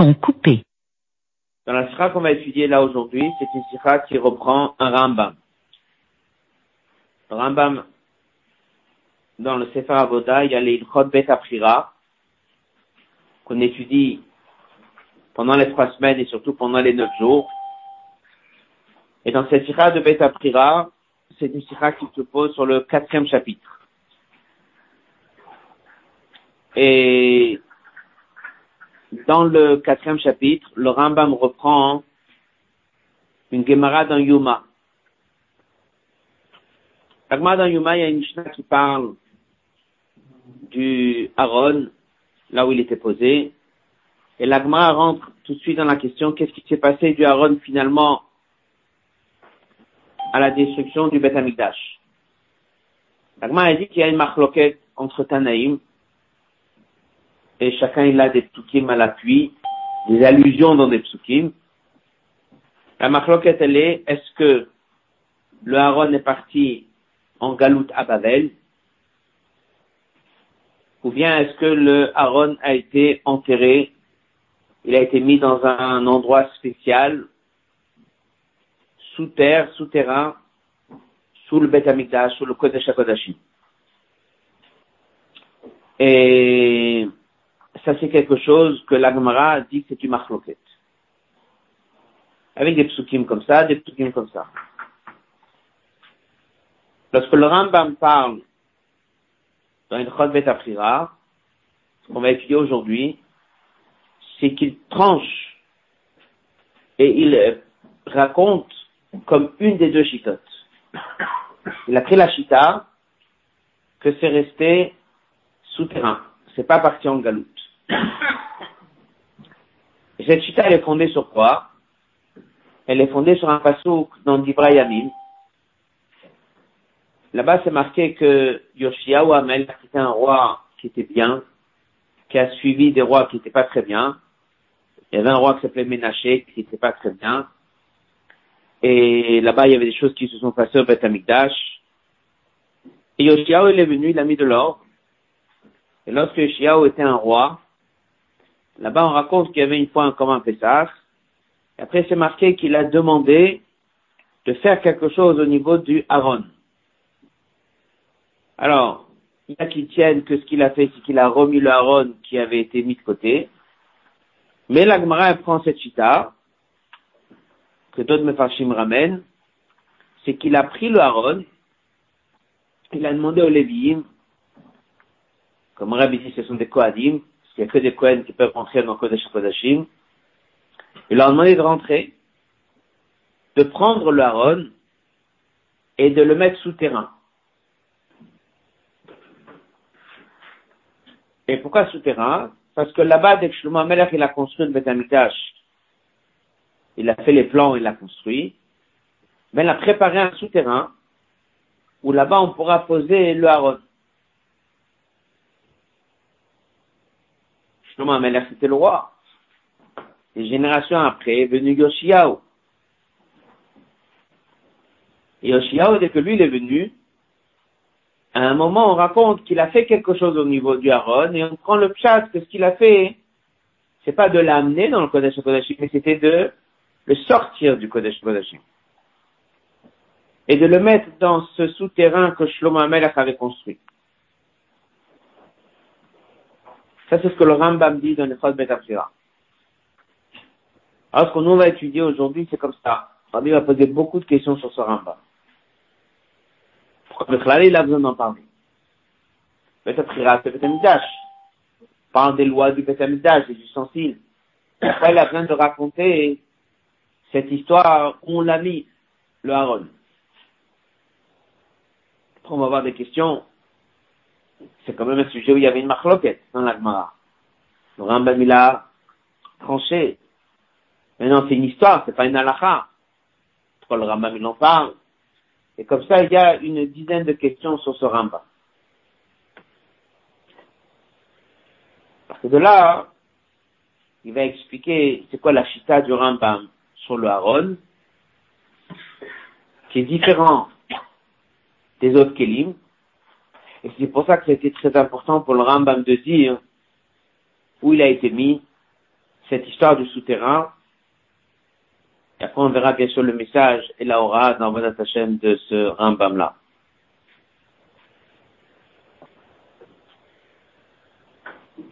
Dans la sikha qu'on va étudier là aujourd'hui, c'est une sikha qui reprend un Rambam. Rambam, dans le Sefer Avoda, il y a les Ilchot Bet qu'on étudie pendant les trois semaines et surtout pendant les neuf jours. Et dans cette sikha de Bet c'est une sikha qui se pose sur le quatrième chapitre. Et dans le quatrième chapitre, le Rambam reprend une Gemara dans Yuma. La Gemara dans Yuma, il y a une Mishnah qui parle du Aaron, là où il était posé. Et la rentre tout de suite dans la question, qu'est-ce qui s'est passé du Aaron finalement à la destruction du Beth Amikdash. La a dit qu'il y a une marloquette entre Tanaïm et chacun il a des psukim à l'appui, des allusions dans des psukim. La marloquette elle est, est-ce que le Aaron est parti en galout à Babel? Ou bien est-ce que le Aaron a été enterré, il a été mis dans un endroit spécial, sous terre, souterrain, sous le Beth Amikdash, sous le Kodesh HaKodashim? Et ça c'est quelque chose que l'Agmara dit que c'est une marloquette. Avec des psukim comme ça, des psukim comme ça. Lorsque le Rambam parle dans une Chodbet Aprira, ce qu'on va étudier aujourd'hui, c'est qu'il tranche et il raconte comme une des deux chitotes. Il a pris la chita que c'est resté souterrain. C'est pas parti en galoute. Et cette chita, elle est fondée sur quoi? Elle est fondée sur un pasouk dans d'Ibrahim. Là-bas, c'est marqué que Yoshiaou Amel, c'était un roi qui était bien, qui a suivi des rois qui n'étaient pas très bien. Il y avait un roi qui s'appelait Ménaché, qui n'était pas très bien. Et là-bas, il y avait des choses qui se sont passées au Beth Amikdash. Et Yoshiaou, il est venu, il a mis de l'or. Et lorsque Yoshiaou était un roi, là-bas, on raconte qu'il y avait une fois un commun après, c'est marqué qu'il a demandé de faire quelque chose au niveau du Aaron. Alors, il y a qui tiennent que ce qu'il a fait, c'est qu'il a remis le Aaron qui avait été mis de côté. Mais la Gemara prend cette chita, que d'autres Mefarshim ramènent, c'est qu'il a pris le Aaron, il a demandé aux Lévi'im, comme Rabbi dit, ce sont des Kohadim, qu'il n'y a que des Kohen qui peuvent rentrer dans Kodesh Kodashim, il leur a demandé de rentrer, de prendre le Aaron et de le mettre souterrain. Et pourquoi souterrain? Parce que là-bas, dès que Shlomo Melech il a construit le Beth Amikdash, il a fait les plans, il l'a construit, mais il a préparé un souterrain où là-bas on pourra poser le Aaron. Shlomo Melech c'était le roi. Des générations après est venu Yoshiaou. Et Yoshiaou, dès que lui il est venu, à un moment, on raconte qu'il a fait quelque chose au niveau du Aaron et on prend le chat que ce qu'il a fait, c'est pas de l'amener dans le Kodesh Kodashim, mais c'était de le sortir du Kodesh Kodashim. Et de le mettre dans ce souterrain que Shlomo Amelach avait construit. Ça, c'est ce que le Rambam dit dans le Chod Betafira. Alors, ce qu'on va étudier aujourd'hui, c'est comme ça. Rabbi va poser beaucoup de questions sur ce Rambam. Pourquoi il a besoin d'en parler? Betafira, c'est Betamidash. Parle des lois du Betamidash, des ustensiles. Pourquoi il a besoin de raconter cette histoire où on l'a mis, le Aaron Après, on va avoir des questions. C'est quand même un sujet où il y avait une marloquette dans l'Agmara. Le Rambam, il a tranché. Mais non, c'est une histoire, c'est pas une halakha. Pourquoi le Rambam, il en parle? Et comme ça, il y a une dizaine de questions sur ce Rambam. Parce que de là, il va expliquer c'est quoi la chita du Rambam sur le Haron, qui est différent des autres Kelim. Et c'est pour ça que c'était très important pour le Rambam de dire où il a été mis, cette histoire du souterrain. Et après, on verra bien sûr le message et la aura dans votre chaîne de ce Rambam-là.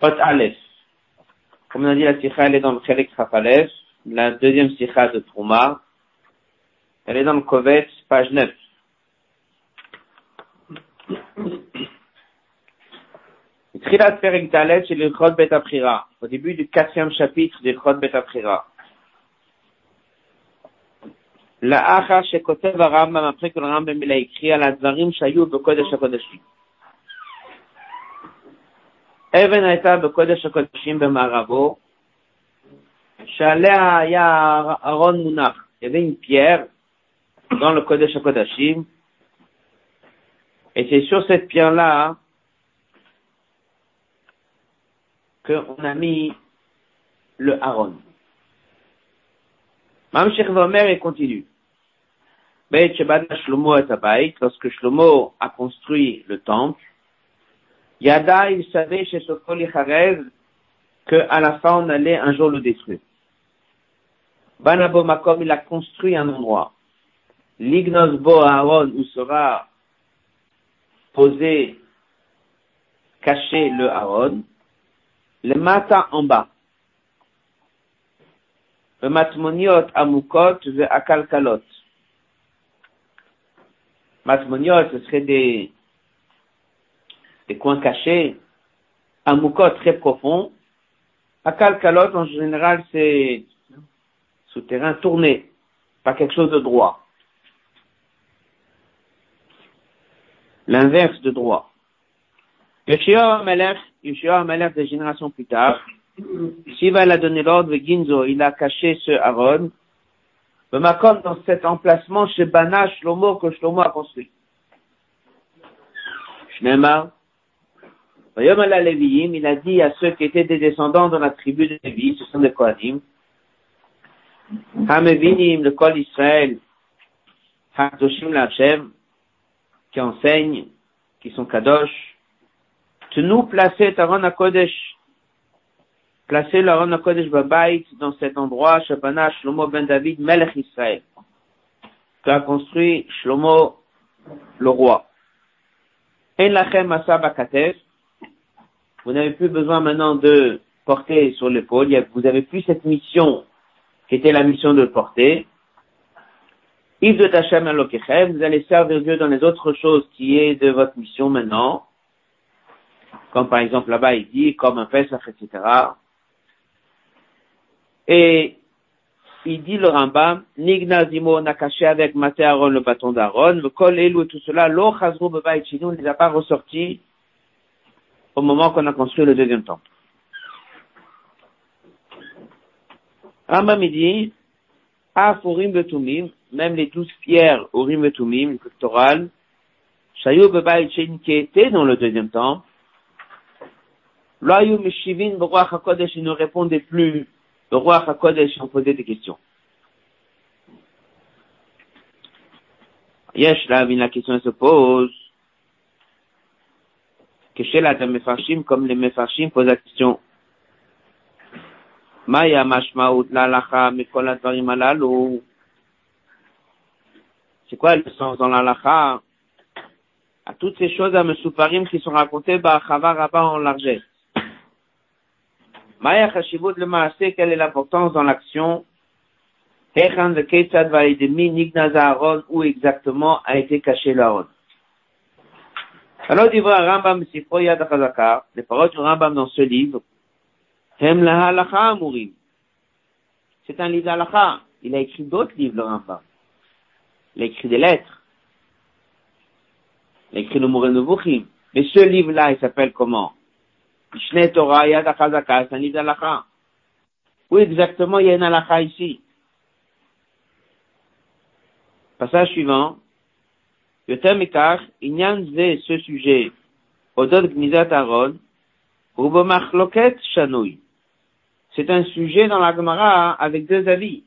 Pot Aleph. Comme on a dit, la sikha, elle est dans le Khelek Chafalef, la deuxième sikha de Trouma. Elle est dans le Kovetz, page 9. Trilat Perek Dalet, c'est le Chod Bet au début du quatrième chapitre du Chod Bet La Achar Shekotev Rambam, après que le Rambam il a écrit à la Dvarim Shayu Bekodesh HaKodeshim. אבן הייתה בקודש הקודשים במערבו, שעליה היה ארון מונח. Il y avait une pierre dans le Kodesh HaKodashim, et c'est sur cette pierre-là qu'on a mis le Aaron. Mam Vomer et continue. Beit Shlomo et Abayit, lorsque Shlomo a construit le temple, Yada, il savait chez Sokol Kharez qu'à la fin on allait un jour le détruire. Banabo Makom, il a construit un endroit. L'Ignos Bo Aaron, où sera posé, caché le Aaron, le Mata en bas. Le Matmoniot Amukot, le Akalkalot. Matmoniot, ce serait des des coins cachés, un moukot très profond. À calcalote, en général, c'est souterrain tourné, pas quelque chose de droit. L'inverse de droit. Yeshua Amalek des générations plus tard, Shiva a donné l'ordre, Ginzo, il a caché ce Aaron, le Makom dans cet emplacement chez Bana Shlomo que Shlomo a construit. Shneimar, il a dit à ceux qui étaient des descendants de la tribu de Lévi, ce sont des Kohanim, Hamevinim, le Kol Israël, Hakdoshim Lachem, qui enseignent, qui sont Kadosh, tu nous placer Taron Kodesh, placer l'Aron Kodesh Babait dans cet endroit, Shapana Shlomo ben David, Melech Israël, qu'a construit Shlomo, le roi. En lachem vous n'avez plus besoin maintenant de porter sur l'épaule. Vous avez plus cette mission qui était la mission de porter. If de Tachem vous allez servir Dieu dans les autres choses qui est de votre mission maintenant. Comme par exemple là-bas il dit, comme un Pesach, etc. Et il dit le Rambam, Nignazimo, on a caché avec Maté Aaron le bâton d'Aaron, le Elou et tout cela, l'O Chazrou Bebaït ne les a pas ressortis au moment qu'on a construit le deuxième temple. Rambam dit, Afurim Betumim, même les douze pierres Urim Betumim, le pectoral, Shayou Bebaïchin qui était dans le deuxième temple, Loayu Meshivin Beruach HaKodesh, ils ne répondaient plus, Beruach HaKodesh, on posait des questions. Yesh, la question se pose, que chez la Mefarshim, comme les Mefarshim posent la question, Maya mashmaout l'alacha mikol advarim alalu. C'est quoi le sens dans l'alacha à toutes ces choses à Mesouparim qui sont racontées par Chava Rabba en largesse. Maya chashivut le maasé, quelle est l'importance dans l'action Hechan de Ketzad Vaidemi Nignaz Aaron, où exactement a été caché l'Aaron. Alors, dit Rambam Yad les paroles du Rambam dans ce livre, Hem la Mourim. C'est un livre d'halakha. Il a écrit d'autres livres, le Rambam. Il a écrit des lettres. Il a écrit le Mouré Nevuchim. Mais ce livre-là, il s'appelle comment? Mishneh Torah, Yad Achazaka, Où exactement il y a une Alacha ici Passage suivant. Yoter Mekach, Inyan Ze, ce sujet, Odot Gnizat Aaron, Rubomach Loket Shanoui. C'est un sujet dans la Gemara avec deux avis.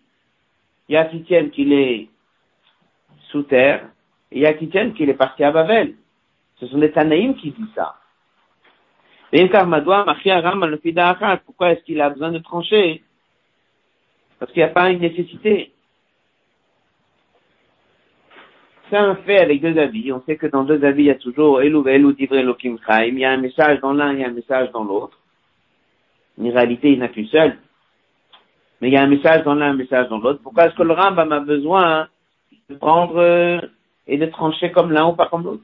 Il y a qui tiennent qu'il est sous terre, et il y a qui tiennent qu'il est parti à Babel. Ce sont des Tanaïm qui disent ça. Pourquoi est-ce qu'il a besoin de trancher? Parce qu'il n'y a pas une nécessité. C'est un fait avec deux avis. On sait que dans deux avis, il y a toujours Elou Elou Divrei Lokim Il y a un message dans l'un, il y a un message dans l'autre. En réalité, il n'y en a qu'une seule. Mais il y a un message dans l'un, un message dans l'autre. Pourquoi est-ce que le Rambam a besoin de prendre euh, et de trancher comme l'un ou pas comme l'autre?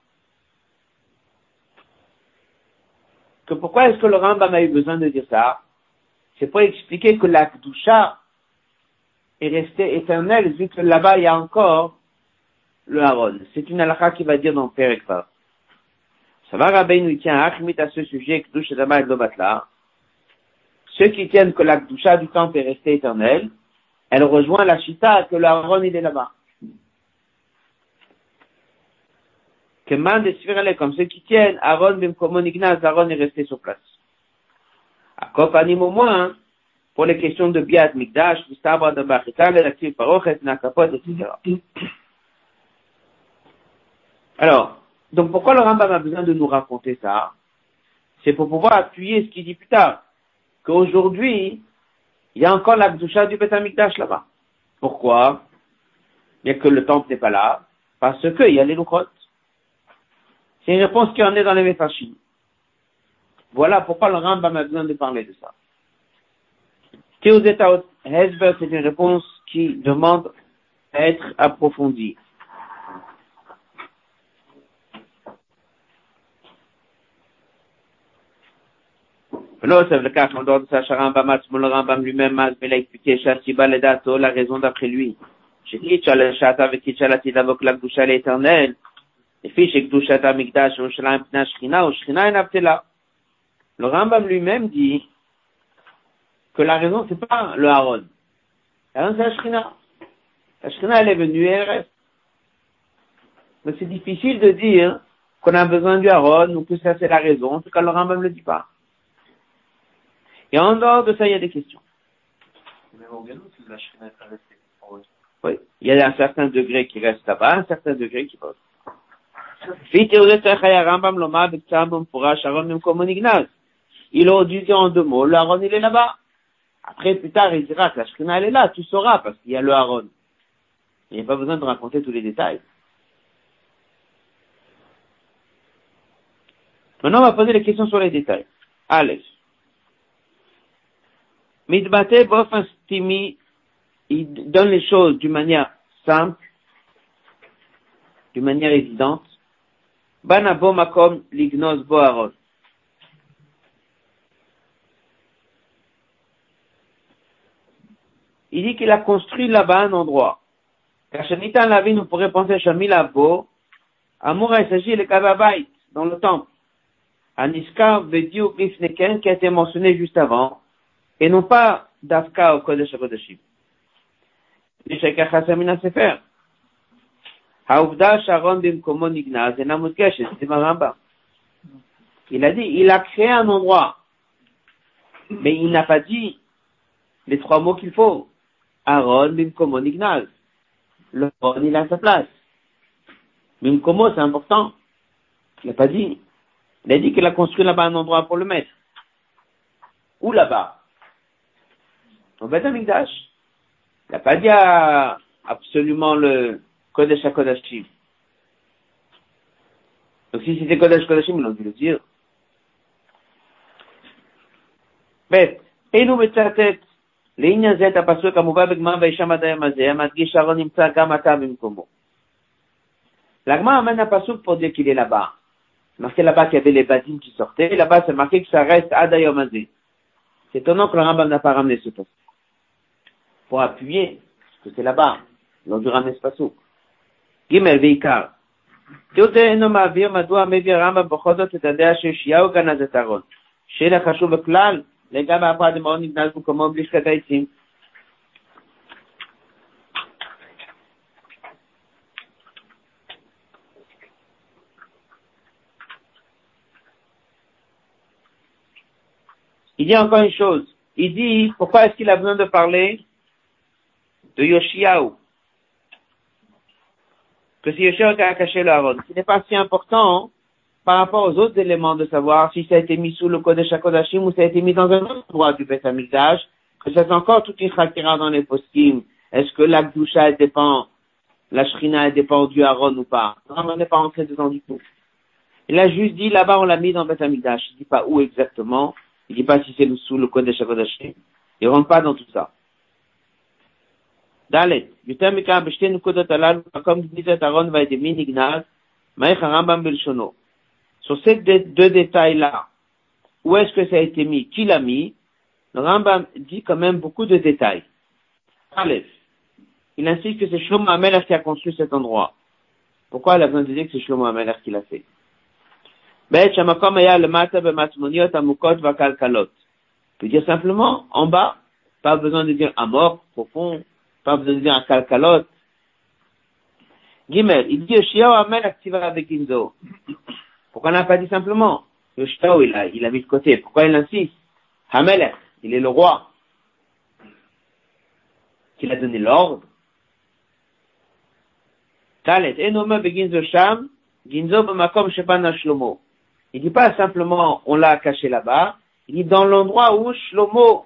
Que pourquoi est-ce que le Rambam a eu besoin de dire ça? C'est pour expliquer que la Kdusha est restée éternelle vu que là-bas il y a encore le Haron. C'est une halakha qui va dire dans Perek Ça va Rabbeinu tient Achmit à ce sujet Kdusha Dabat Lo Batla. Ceux qui tiennent que la doucha du temple est restée éternelle, elle rejoint la chita que l'Aaron il est là-bas. Que man de comme ceux qui tiennent, Aaron Bimkomon Ignaz, Aaron est resté sur place. À Kopanim au moins, pour les questions de Biat Mikdash, Mistabra de Bachital, Laktiv Parochet, Nakapot, etc. Alors, donc pourquoi le Rambam a besoin de nous raconter ça? C'est pour pouvoir appuyer ce qu'il dit plus tard qu'aujourd'hui, il y a encore la du Beth là-bas. Pourquoi? Bien que le temple n'est pas là, parce qu'il y a les louchotes. C'est une réponse qui en est dans les Mefashim. Voilà pourquoi le Rambam a besoin de parler de ça. Théodétaot Hezbert, c'est une réponse qui demande à être approfondie. Là, c'est le cas en dehors de Sacha Rambam, Atzmol Rambam lui-même, Azbel Aïkuté, Shatiba, la raison d'après lui. Chez Kitchal, Shat, avec Kitchal, Atid, avec la bouche à l'éternel, le Rambam lui-même dit que la raison c'est pas le Haron. La raison c'est la Shekhinah. La Shekhinah elle est venue et elle reste. Mais c'est difficile de dire qu'on a besoin du Haron ou que ça c'est la raison, en tout cas le Rambam ne le dit pas. Et en dehors de ça, il y a des questions. Oui, il y a un certain degré qui reste là-bas, un certain degré qui passe. Il aurait dû dire en deux mots, le Aaron il est là-bas. Après, plus tard, il dira que la Shrina elle est là, tu sauras, parce qu'il y a le Aaron. Il n'y a pas besoin de raconter tous les détails. Maintenant, on va poser les questions sur les détails. Allez. Midbate il donne les choses d'une manière simple, d'une manière évidente. Banabo makom lignos boarot. Il dit qu'il a construit là-bas un endroit. Car certainement, la vie nous pourrait penser Shamilabo, Amoura, il s'agit de Kababait, dans le temple. Aniska, Bediou, Gifneken, qui a été mentionné juste avant, et non pas Dafka au Kodesh HaKodeshim. Sefer. Il a dit, il a créé un endroit, mais il n'a pas dit les trois mots qu'il faut. Aaron bimkomo nignaz. Le Aaron, il a sa place. Bimkomo, c'est important. Il n'a pas dit. Il a dit qu'il a construit là-bas un endroit pour le mettre. Où là-bas? Au Beth. Il n'a pas dit absolument le Kodesh HaKodashim. Donc si c'était Kodesh HaKodashim, il aurait dû le dire. ב' אינו מצטט לעניין זה את הפסוק המובא בגמר וישם עד היום הזה, המדגיש שהארון נמצא גם עתה במקומו. L'agma amène un pasuk pour dire qu'il est là-bas. C'est marqué là-bas qu'il y avait les badim qui sortaient. Là-bas, c'est marqué que ça reste Adayomazé. C'est étonnant que le Rambam n'a pas ramené ce pasuk pour appuyer, parce que c'est là-bas, l'on du Rames Pasuk. Il dit encore une chose. Il dit, pourquoi est-ce qu'il a besoin de parler de Yoshiaou que Yoshiaou qui a caché le Aaron. Ce n'est pas si important par rapport aux autres éléments de savoir si ça a été mis sous le Kodesh HaKodashim ou ça a été mis dans un autre endroit du Beth Amikdash, que c'est encore toute une chakira dans les poskim. Est-ce que la Gdusha dépend, la Shrina dépend du Aaron ou pas? On n'est pas entré dedans du tout. Il a juste dit, là-bas, on l'a mis dans Beth Amikdash. Il dit pas où exactement. Il dit pas si c'est sous le Kodesh HaKodashim. Il rentre pas dans tout ça. Dalet, Yutamika Bishten Kodatalal, comme disait Aaron Vaidemin Ignaz, Maïcharambam Bilshono. Sur ces deux détails-là, où est-ce que ça a été mis, qui l'a mis, le Rambam dit quand il insiste que c'est Shlomo Amelach qui a construit cet endroit. Pourquoi il a besoin de dire que c'est Shlomo Amelach qui l'a fait peut dire simplement en bas, pas besoin de dire à profond, pas besoin de. Gimel, il dit Ginzo. Pourquoi pas dit simplement il a, mis de côté. Pourquoi il insiste Hamelech, il est le roi. Qu'il a donné l'ordre. Il dit pas simplement on l'a caché là-bas, il dit dans l'endroit où Shlomo,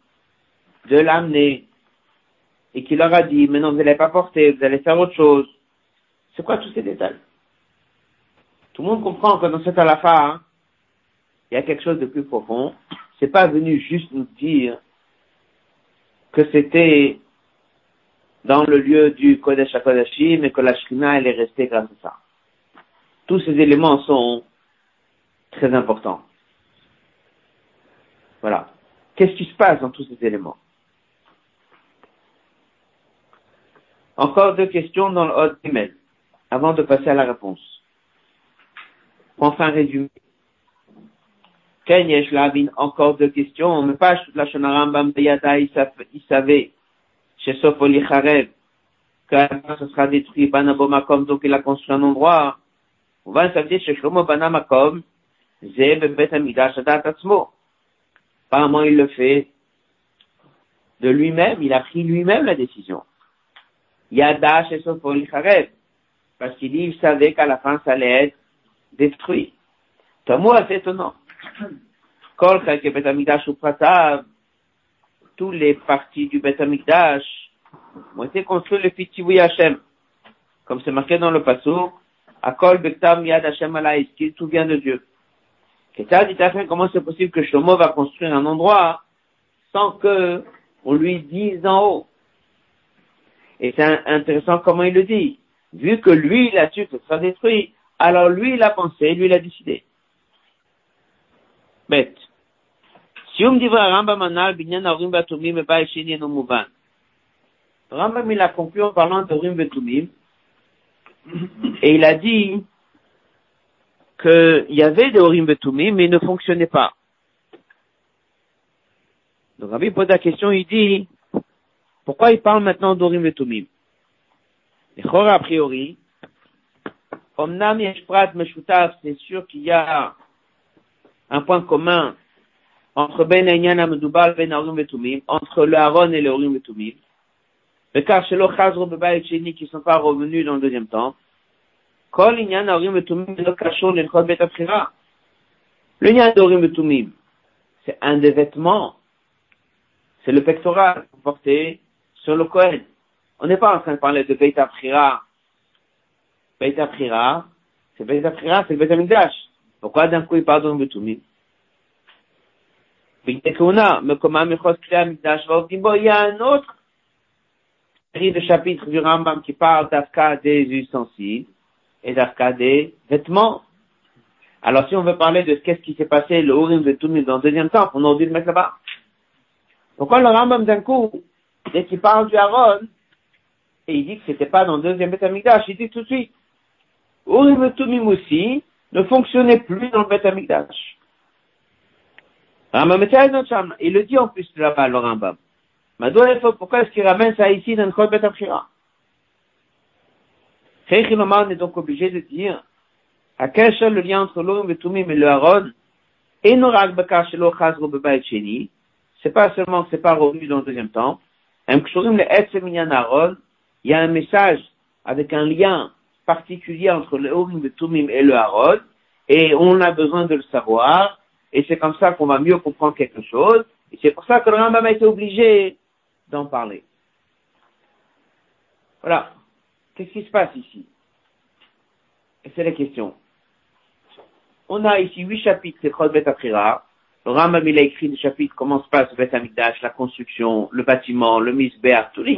de l'amener et qu'il leur a dit, maintenant vous n'allez pas porter, vous allez faire autre chose. C'est quoi tous ces détails? Tout le monde comprend que dans cette alafa, hein, il y a quelque chose de plus profond. C'est pas venu juste nous dire que c'était dans le lieu du Kodesh HaKodashim et que la Shrina, elle est restée grâce à ça. Tous ces éléments sont très importants. Voilà. Qu'est-ce qui se passe dans tous ces éléments? Encore deux questions dans le email, avant de passer à la réponse. Enfin résumé. Ken Lavin, encore deux questions. Mais pas la Shonarambam il savait, chez Sofoli Charev, que ce sera détruit, Banabomakom, donc il a construit un endroit. On va chez Shlomo Banamakom, Zeb. Apparemment, il le fait de lui-même, il a pris lui-même la décision. Yada Charev. Parce qu'il dit, il savait qu'à la fin, ça allait être détruit. Tamou assez étonnant. Kol Betamikdash ou Pratav, tous les parties du Betamikdash ont été construits le Fitiwi Hashem. Comme c'est marqué dans le Passou, Akol Bektam Yad Hashem Alaïski, tout vient de Dieu? Comment c'est possible que Shlomo va construire un endroit sans que on lui dise en haut? Et c'est intéressant comment il le dit. Vu que lui, il a su que ce sera détruit, alors lui, il a pensé, lui, il a décidé. Bête. Si on me dit, Rambam, Rambam, il a conclu en parlant de Rim Betumim, et il a dit qu'il y avait des Orim Betumim, mais ils ne fonctionnaient pas. Donc Rabbi pose la question, il dit, pourquoi il parle maintenant d'Orim Betumim Et a priori, Omnam Yeshprat Meshutaf, c'est sûr qu'il y a un point commun entre Ben Enyan Amdubal Ben Arim Betumim, entre le Aaron et le Urim Betumim. Le le Chazro Bebaït Sheni qui ne sont pas revenus dans le deuxième temps. Kol Inyan Arim Betumim le Kachon le Chol Bet Le c'est un des vêtements, c'est le pectoral porté sur le Kohen. On n'est pas en train de parler de Beit Aprira. Beit Aprira, c'est Beit Aprira, c'est Beit Amikdash. Pourquoi d'un coup il parle d'Orim Betumim? Il y a un autre série de chapitres du Rambam qui parle d'Afka des ustensiles et d'Afka des vêtements. Alors si on veut parler de qu'est-ce qui s'est passé, le Urim de Tumim dans le deuxième temps, on aurait dû le mettre là-bas. Pourquoi le Rambam d'un coup, dès qu'il parle du Aaron, et il dit que c'était pas dans le deuxième Beth Amikdash, il dit tout de suite, Urim et Tumim aussi ne fonctionnait plus dans le Beth Amikdash. Il le dit en plus là-bas, le Rambam. Pourquoi est-ce qu'il ramène ça ici dans le Beth Amchira? on est donc obligé de dire, à quel seul le lien entre l'Urim et le Aaron, et Norak Bakar Shelo Chazro Bebayt Sheni, c'est pas seulement que c'est pas revenu dans le deuxième temps, il y a un message avec un lien particulier entre le Urim, le Tumim et le Aaron, et on a besoin de le savoir, et c'est comme ça qu'on va mieux comprendre quelque chose, et c'est pour ça que le Rambam a été obligé d'en parler. Voilà. Qu'est-ce qui se passe ici? Et c'est la question. On a ici huit chapitres, c'est Chod Bet Le Rambam, il a écrit des chapitres, comment se passe le Bet Amikdash, la construction, le bâtiment, le misber, tout les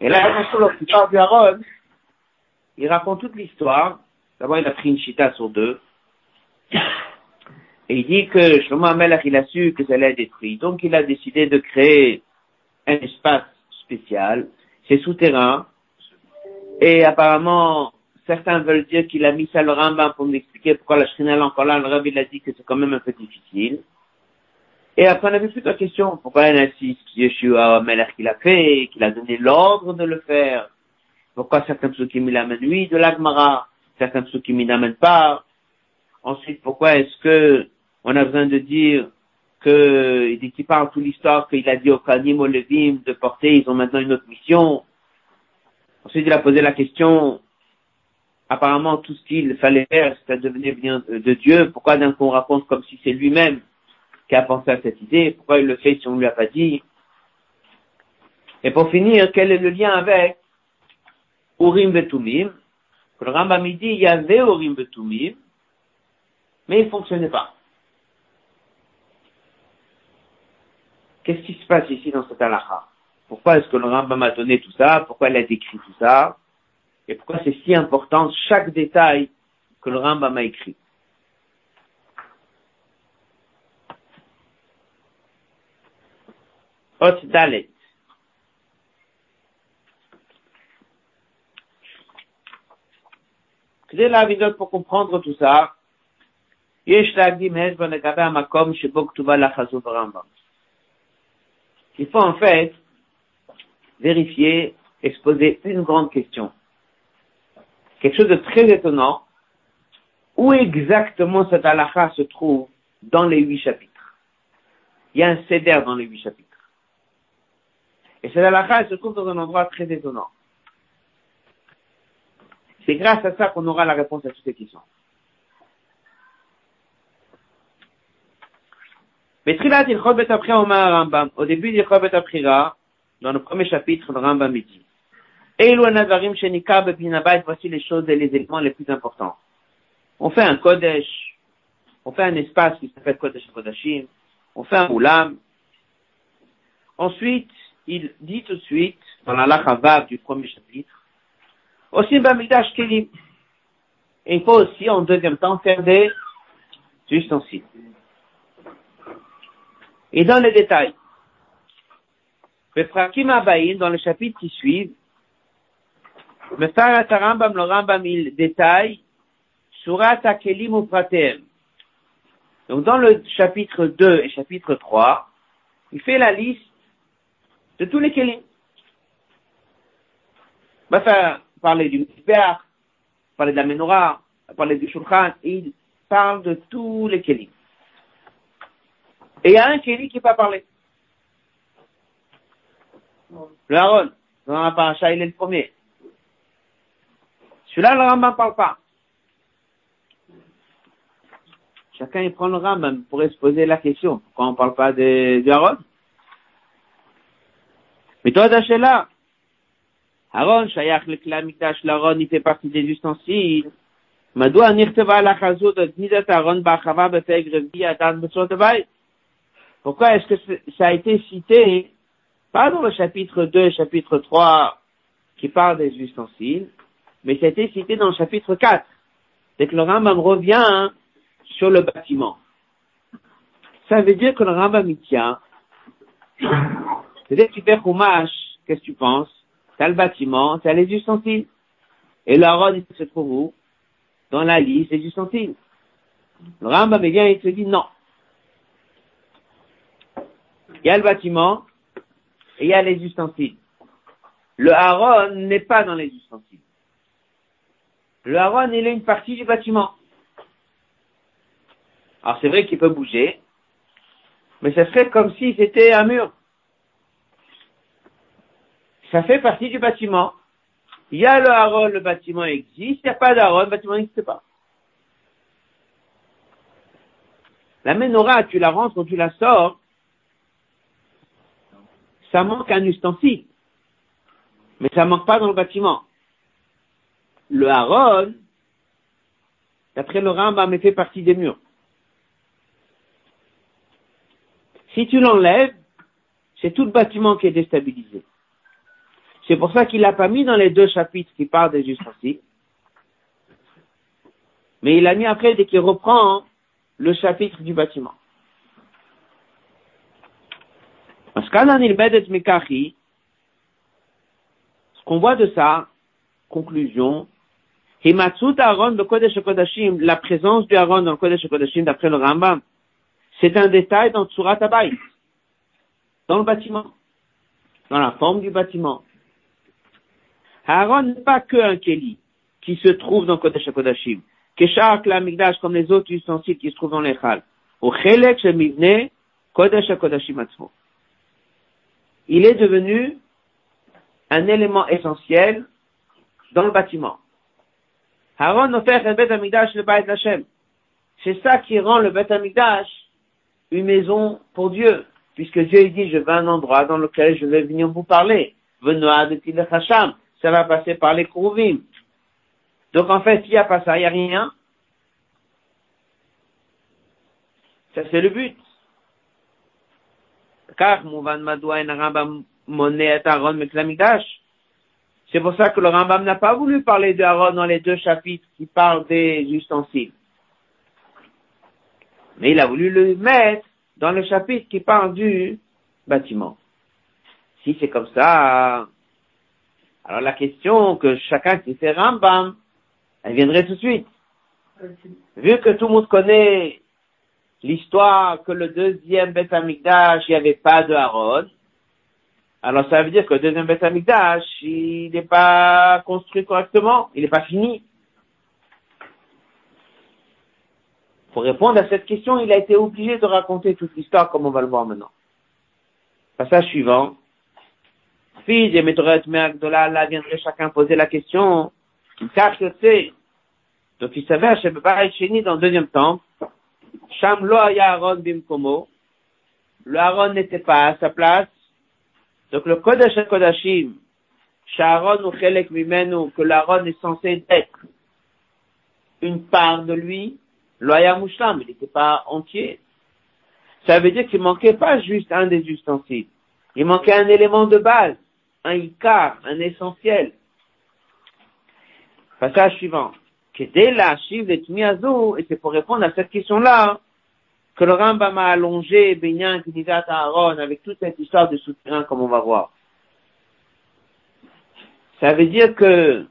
Et là, il parle du il raconte toute l'histoire. D'abord, il a pris une chita sur deux. Et il dit que Shlomo Amelach, il a su que ça allait être détruit. Donc, il a décidé de créer un espace spécial. C'est souterrain. Et apparemment, certains veulent dire qu'il a mis ça le Rambam pour nous expliquer pourquoi la Shrina est encore là. Le Rabbi, il a dit que c'est quand même un peu difficile. Et après, on a vu plusieurs questions. Pourquoi il insiste Yeshua Amelach qu'il a fait, qu'il a donné l'ordre de le faire? Pourquoi certains psukim il amènent lui de l'Agmara, certains psukim il n'amènent pas Ensuite, pourquoi est-ce que on a besoin de dire que, qu'il parle toute l'histoire qu'il a dit au Kanim, au Levim de porter, ils ont maintenant une autre mission? Ensuite, il a posé la question, apparemment, tout ce qu'il fallait faire, ça devenait bien de Dieu. Pourquoi d'un coup on raconte comme si c'est lui-même qui a pensé à cette idée? Pourquoi il le fait si on ne lui a pas dit? Et pour finir, quel est le lien avec Urim Betumim? Le Rambam dit, il y avait Urim Betumim, mais il ne fonctionnait pas. Qu'est-ce qui se passe ici dans cette halakha? Pourquoi est-ce que le Rambam a donné tout ça? Pourquoi il a décrit tout ça? Et pourquoi c'est si important chaque détail que le Rambam a écrit? Ot Dalet. pour comprendre tout ça, il faut en fait vérifier et se poser une grande question. Quelque chose de très étonnant. Où exactement cette halakha se trouve dans les huit chapitres? Il y a un céder dans les huit chapitres. Et cette halakha se trouve dans un endroit très étonnant. C'est grâce à ça qu'on aura la réponse à toutes ces questions. Au début du Chobet Aprira, dans le premier chapitre, le Rambam dit, voici les choses et les éléments les plus importants. On fait un Kodesh, on fait un espace qui s'appelle Kodesh Kodashim, on fait un Oulam. Ensuite, il dit tout de suite, dans la Lachavav du premier chapitre, aussi Bamidash Kelim. Et il faut aussi, en deuxième temps, faire des ustensiles. Et dans les détails, dans le chapitre qui suit, le Rambam, le Rambam, il détaille Surat Akelim ou Pratem. Donc dans le chapitre 2 et chapitre 3, il fait la liste de tous les Kelim. Il va parler du Misbeach, parler de la Menorah, parler du Shulchan, il parle de tous les Kelim. Et il y a un qui dit qui pas parler. Le dans la paracha, il est le premier. Celui-là, le Rambam ne parle pas. Chacun y prend le Rambam, pourrait se poser la question, pourquoi on ne parle pas de, Aaron? Mais toi, Dachela, Aaron, Shayach, le Klamitash, l'Aaron, il fait partie des ustensiles. Madoua, Nirteva, la Chazou, de Nidat Aaron, Bachava, Befeg, Revi, Adan, Betsotevai. Pourquoi est-ce que ça a été cité, pas dans le chapitre 2 et chapitre 3, qui parle des ustensiles, mais été cité dans le chapitre 4. c'est que le Rambam revient sur le bâtiment. Ça veut dire que le Rambam tient. C'est-à-dire que tu fais qu'est-ce que tu penses? T'as le bâtiment, t'as les ustensiles. Et l'Aaron, il se trouve où? Dans la liste des ustensiles. Le Rambam vient et il te dit non. Il y a le bâtiment et il y a les ustensiles. Le Aaron n'est pas dans les ustensiles. Le Aaron, il est une partie du bâtiment. Alors c'est vrai qu'il peut bouger, mais ça serait comme si c'était un mur. Ça fait partie du bâtiment. Il y a le Aaron, le bâtiment existe. Il n'y a pas d'Aaron, le bâtiment n'existe pas. La menorah, tu la rentres, quand tu la sors, ça manque un ustensile. Mais ça manque pas dans le bâtiment. Le Aaron, d'après le Rambam, fait partie des murs. Si tu l'enlèves, c'est tout le bâtiment qui est déstabilisé. C'est pour ça qu'il l'a pas mis dans les deux chapitres qui parlent des ustensiles. Mais il l'a mis après dès qu'il reprend le chapitre du bâtiment. Parce ce qu'on voit de ça, conclusion, la présence du Aaron dans le Kodesh Kodashim d'après le Rambam, c'est un détail dans Tsurat Abayit, dans le bâtiment, dans la forme du bâtiment. Aaron n'est pas que un Keli qui se trouve dans Kodesh Kodashim, Keshar Migdash comme les autres ustensiles qui se trouvent dans les Chal. Au Chelek Shemivne Kodesh Kodashim Atzmo. Il est devenu un élément essentiel dans le bâtiment. Aaron offert le Beth Amigdash le Bait Hashem. C'est ça qui rend le Beth Amigdash une maison pour Dieu. Puisque Dieu dit, je veux un endroit dans lequel je vais venir vous parler. Venoa de Hacham. Ça va passer par les Kourvim. Donc en fait, s'il n'y a pas ça, il n'y a rien. Ça c'est le but. Car Mouvan Madoua et Rambam Monet Aaron Meklamigdash. C'est pour ça que le Rambam n'a pas voulu parler d'Aaron dans les deux chapitres qui parlent des ustensiles. Mais il a voulu le mettre dans le chapitre qui parle du bâtiment. Si c'est comme ça, alors la question que chacun qui fait Rambam, elle viendrait tout de suite. Vu que tout le monde connaît l'histoire que le deuxième Beth Amikdash, il n'y avait pas de Aaron, alors ça veut dire que le deuxième Beth Amikdash, il n'est pas construit correctement, il n'est pas fini. Pour répondre à cette question, il a été obligé de raconter toute l'histoire comme on va le voir maintenant. Passage suivant. Fils et Métoret Meagdola, là viendrait chacun poser la question. Que c'est. Donc il s'avère chez Chéni dans le deuxième temple. Sham lo Aaron bimkomo. Le Aaron n'était pas à sa place. Donc le Kodesh Kodashim, Sharon ou Chelek Mimenu, que l'Aaron est censé être une part de lui, Loya Mouchlam, il n'était pas entier. Ça veut dire qu'il manquait pas juste un des ustensiles. Il manquait un élément de base, un ikar, un essentiel. Passage suivant. Que dès la chiv et c'est pour répondre à cette question-là, que le Rambam a allongé Benyan Knigat Aaron avec toute cette histoire de souterrain comme on va voir. Ça veut dire que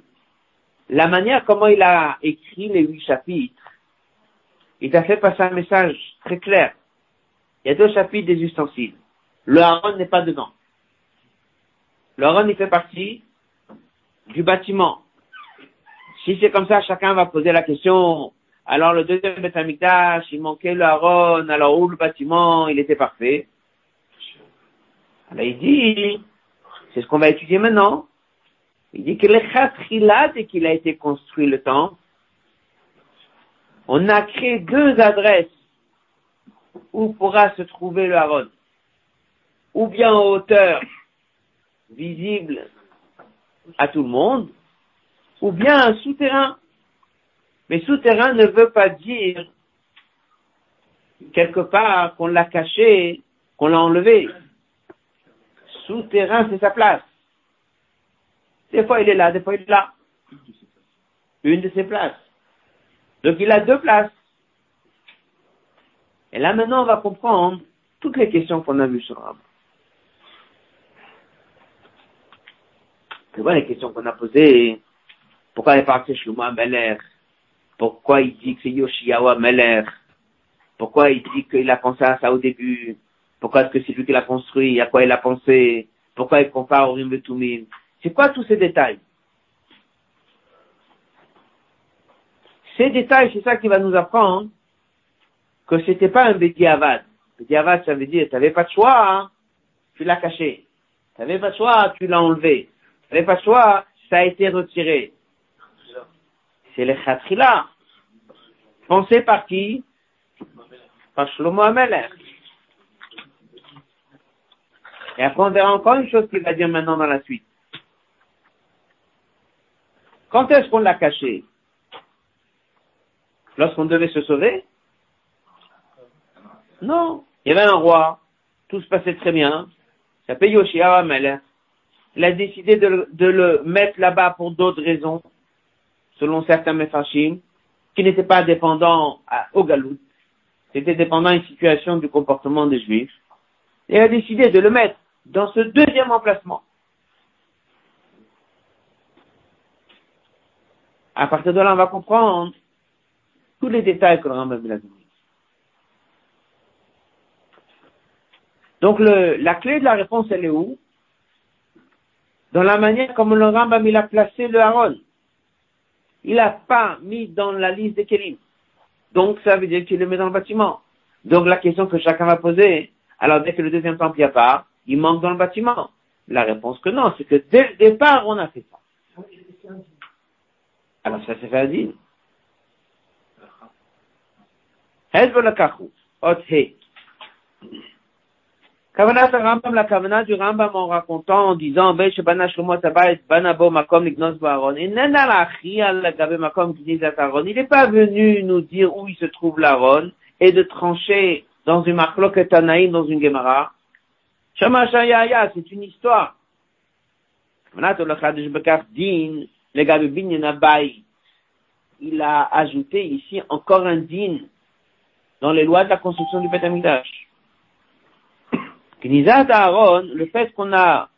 la manière comment il a écrit les huit chapitres, il a fait passer un message très clair. Il y a deux chapitres des ustensiles. Le Aaron n'est pas dedans. Le Aaron, il fait partie du bâtiment. Si c'est comme ça, chacun va poser la question, alors le deuxième Beth il manquait le Aaron, alors où le bâtiment, il était parfait. Alors il dit, c'est ce qu'on va étudier maintenant. Il dit que le Khatrilat, et qu'il a été construit le temps, on a créé deux adresses où pourra se trouver le Aaron. Ou bien en hauteur, visible à tout le monde, ou bien un souterrain. Mais souterrain ne veut pas dire quelque part qu'on l'a caché, qu'on l'a enlevé. Souterrain, c'est sa place. Des fois il est là, des fois il est là. Une de ses places. Donc il a deux places. Et là maintenant on va comprendre toutes les questions qu'on a vues sur Rambam. C'est quoi les questions qu'on a posées? Pourquoi parle de Shlomo Ameler Pourquoi il dit que c'est Yoshiawa Meler Pourquoi il dit qu'il a pensé à ça au début? Pourquoi est-ce que c'est lui qui l'a construit? À quoi il a pensé? Pourquoi il compare au Rimbetumim C'est quoi tous ces détails? Ces détails, c'est ça qui va nous apprendre que c'était pas un Bediavad. Bediavad, ça veut dire, tu n'avais pas de choix, hein, tu l'as caché. Tu n'avais pas de choix, tu l'as enlevé. Tu n'avais pas de choix, ça a été retiré. C'est le Khatrila. Pensé par qui Par Shlomo Ameler. Et après, on verra encore une chose qu'il va dire maintenant dans la suite. Quand est-ce qu'on l'a caché? Lorsqu'on devait se sauver? Non. Il y avait un roi, tout se passait très bien. Ça s'appelait Yoshia Il a décidé de, le mettre là-bas pour d'autres raisons, selon certains Mephashim, qui n'étaient pas dépendants au Galout. C'était dépendant d'une situation du comportement des Juifs. Et a décidé de le mettre dans ce deuxième emplacement. À partir de là, on va comprendre tous les détails que le Rambam a donné. Donc le, la clé de la réponse, elle est où? Dans la manière comme le Rambam il a placé le Haron. Il n'a pas mis dans la liste des Kélim. Donc ça veut dire qu'il le met dans le bâtiment. Donc la question que chacun va poser, alors dès que le deuxième temple n'y a pas, il manque dans le bâtiment. La réponse que non, c'est que dès le départ, on a fait ça. Alors ça s'est fait à dire. Ot. Kavanat Rambam, la Kavanat du Rambam en racontant, en disant, Ben Shebana Shlomo Tabayit, Banabo Makom Lignos Baron. Et Nena Lachi al Gabe Makom Gnizat Aaron. Il n'est pas venu nous dire où il se trouve l'Aaron et de trancher dans une marloquet Tanaïm, dans une Gemara. Shama Shayaya, c'est une histoire. Kavanat Olachadish Bekaf Din, le Gabe Binyan Abayi il a ajouté ici encore un din dans les lois de la construction du Beth Amikdash. Knizat Aaron, le fait qu'on a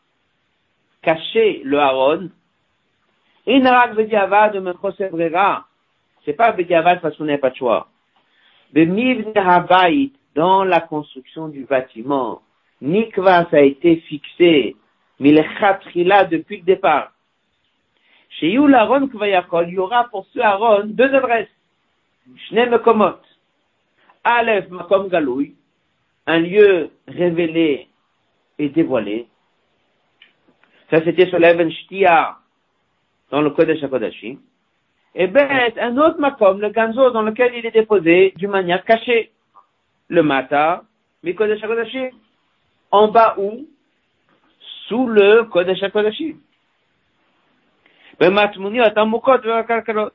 caché le Aaron, Inarak Bediavad Mechosebrera, c'est pas Bediavad parce qu'on n'a pas de choix. dans la construction du bâtiment, Nikva, ça a été fixé, mais le Khatrila depuis le départ. Chez Yul Aaron Kvayakol, il y aura pour ce Aaron deux adresses. Shne Mekomot. Aleph Makom Galoui, un lieu révélé et dévoilé. Ça, c'était sur l'Even Shtia, dans le Kodesh HaKodashim. Et ben, un autre Makom, le Ganzo, dans lequel il est déposé d'une manière cachée. Le Mata, mais Kodesh HaKodashim. En bas où? Sous le Kodesh HaKodashim. במטמוניות עמוקות ובקרקרות.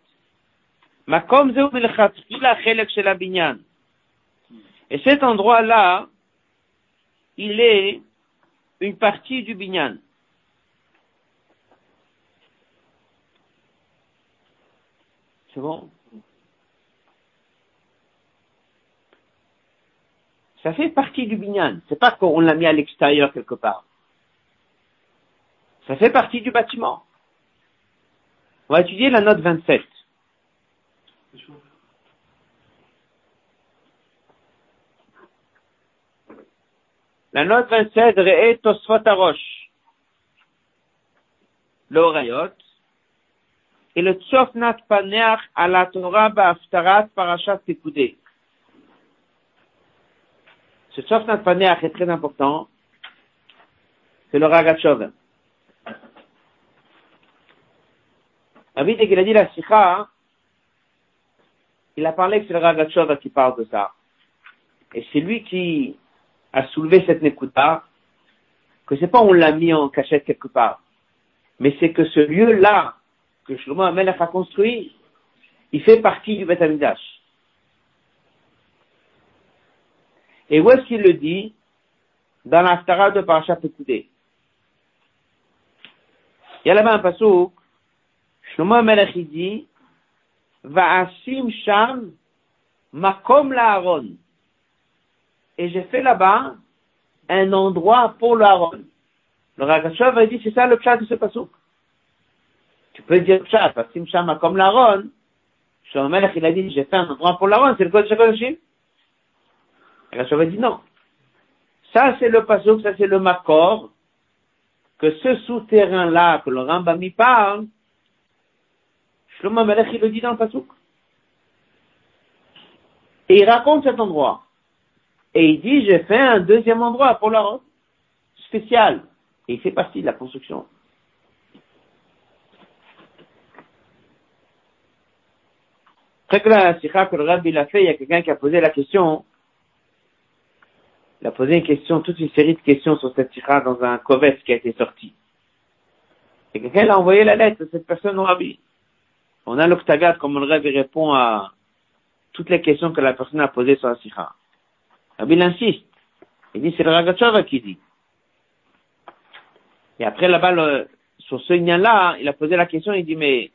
מקום זהו מלכתחילה חלק של הבניין. et cet endroit-là, il est une partie du binyan. C'est bon? Ça fait partie du binyan. C'est pas qu'on l'a mis à l'extérieur quelque part. Ça fait partie du bâtiment. On va étudier la note 27. La note 27, Re'e Tosfot Arosh. L'Orayot. Et le Tzofnat Paneach à la Torah Ba'aftarat Parashat Pekudé. Ce Tzofnat Paneach est très important. C'est le Ragachov. David, dès qu'il a dit la sikha, hein, il a parlé que c'est le Ragachov qui parle de ça. Et c'est lui qui a soulevé cette nekuta, que c'est pas on l'a mis en cachette quelque part, mais c'est que ce lieu-là, que Shlomo Amelech a construit, il fait partie du Beth Amidash. Et où est-ce qu'il le dit? Dans l'Aftara de Parashat Pekudé. Il y a là-bas un passage Shlomo Melech dit, Va'asim sham makom la'aron. Et j'ai fait là-bas un endroit pour l'Aaron. Le Ragashov a dit, c'est ça le chat de ce pasouk. Tu peux dire chat, Va'asim sham makom la'aron. Shlomelech, il a dit, j'ai fait un endroit pour l'Aaron, c'est le code de Shakodashim. Le Ragashov a dit non. Ça, c'est le pasouk, ça, c'est le makor, que ce souterrain-là, que le Rambam y parle, Shlomo Melech, il le dit dans le Pasuk. Et il raconte cet endroit. Et il dit, j'ai fait un deuxième endroit pour la route, spécial. Et il fait partie de la construction. Après que la que le rabbi l'a fait, il y a quelqu'un qui a posé la question. Il a posé une question, toute une série de questions sur cette sikha dans un kovetz qui a été sorti. Et quelqu'un a envoyé la lettre de cette personne au rabbi. On a l'octagat, comme le rêve, répond à toutes les questions que la personne a posées sur la sikha. Rabbi insiste. Il dit, c'est le Ragachova qui dit. Et après, là-bas, sur ce lien-là, il a posé la question, il dit, mais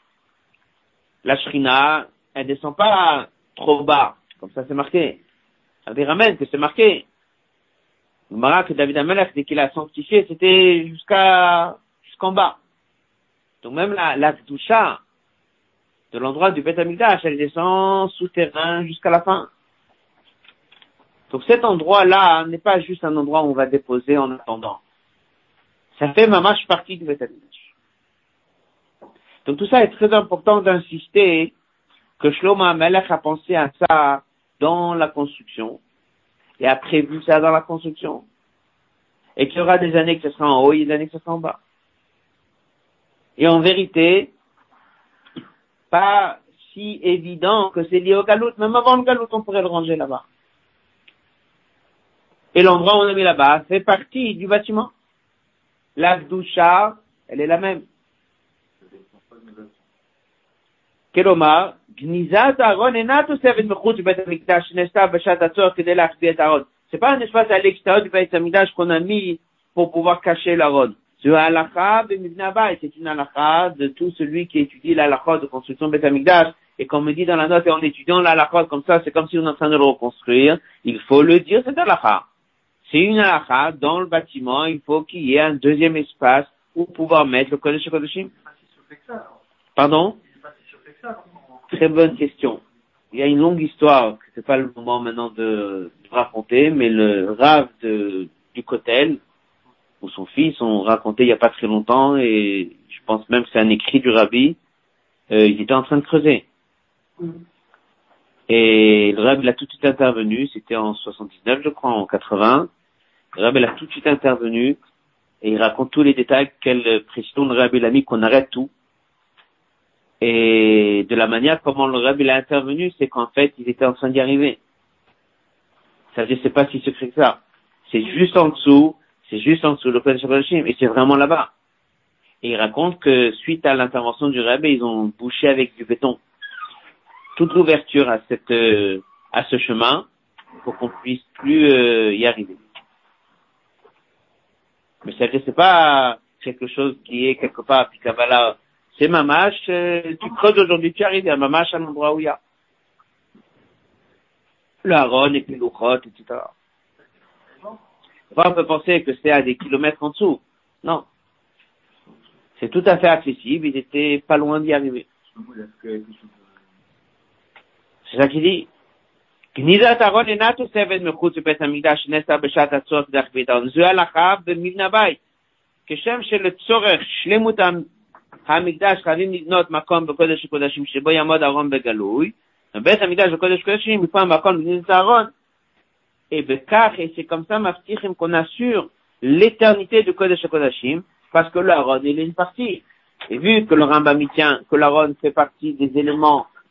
la shrina, elle descend pas trop bas. Comme ça, c'est marqué. Veut ramène que c'est marqué. Le Mara que David Amelech, dès qu'il a sanctifié, c'était jusqu'à, jusqu'en bas. Donc même la, la doucha, de l'endroit du Beth elle descend souterrain jusqu'à la fin. Donc cet endroit-là n'est pas juste un endroit où on va déposer en attendant. Ça fait ma marche partie du Beth Amikdash. Donc tout ça est très important d'insister que Shlomo Amelech a pensé à ça dans la construction et a prévu ça dans la construction. Et qu'il y aura des années que ce sera en haut et des années que ce sera en bas. Et en vérité, pas si évident que c'est lié au galout. Même avant le galout, on pourrait le ranger là-bas. Et l'endroit où on a mis là-bas fait partie du bâtiment. La doucha, elle est la même. כלומר, גניזת הארון אינה תוספת מחוץ לבית המקדש שנעשתה בשעת הצורך כדי להחביא את הארון. C'est pas un espace à l'extérieur du Beit Hamikdash qu'on a mis pour pouvoir cacher l'aron. C'est une halakha de tout celui qui étudie l'halakha de construction de Betamikdash. Et comme me dit dans la note, et en étudiant l'halakha comme ça, c'est comme si on est en train de le reconstruire. Il faut le dire, c'est halakha. C'est une halakha dans le bâtiment, il faut qu'il y ait un deuxième espace pour pouvoir mettre le Kodesh. Pardon? Très bonne question. Il y a une longue histoire, que c'est pas le moment maintenant de, raconter, mais le rave de, du Kotel, ou son fils ont raconté il n'y a pas très longtemps, et je pense même que c'est un écrit du rabbi, euh, il était en train de creuser. Et le rabbi a tout de suite intervenu, c'était en 79 je crois, en 80. Le rabbi a tout de suite intervenu, et il raconte tous les détails, quelle pression le rabbi l'a mis qu'on arrête tout. Et de la manière comment le rabbi a intervenu, c'est qu'en fait, il était en train d'y arriver. Ça veut dire, c'est pas si secret que ça. C'est juste en dessous, c'est juste en dessous le Kodesh et c'est vraiment là-bas. Et il raconte que suite à l'intervention du Rebbe, ils ont bouché avec du béton toute l'ouverture à cette euh, à ce chemin pour qu'on puisse plus euh, y arriver. Mais c'est pas quelque chose qui est quelque part à là. C'est Mamash, euh, tu creuses aujourd'hui, tu arrives à Mamash à l'endroit où il y a. Le Haron et puis etc. On peut penser que c'est à des kilomètres en dessous. Non. C'est tout à fait accessible, il était pas loin d'y arriver. C'est ça qu'il dit. גניזת ארון אינה תוספת מחוץ לבית המקדש שנעשתה בשעת הצורך להכביד הארון. זו הלכה במבנה הבית. כשם שלצורך שלמות המקדש חייבים לבנות מקום בקודש הקודשים שבו יעמוד ארון בגלוי, בבית המקדש בקודש הקודשים מפה מקום בגניזת הארון et Bekach, et c'est comme ça, Maftichim, qu'on assure l'éternité du Kodesh Kodashim, parce que l'Aaron, il est une partie. Et vu que le Rambam tient que l'Aaron fait partie des éléments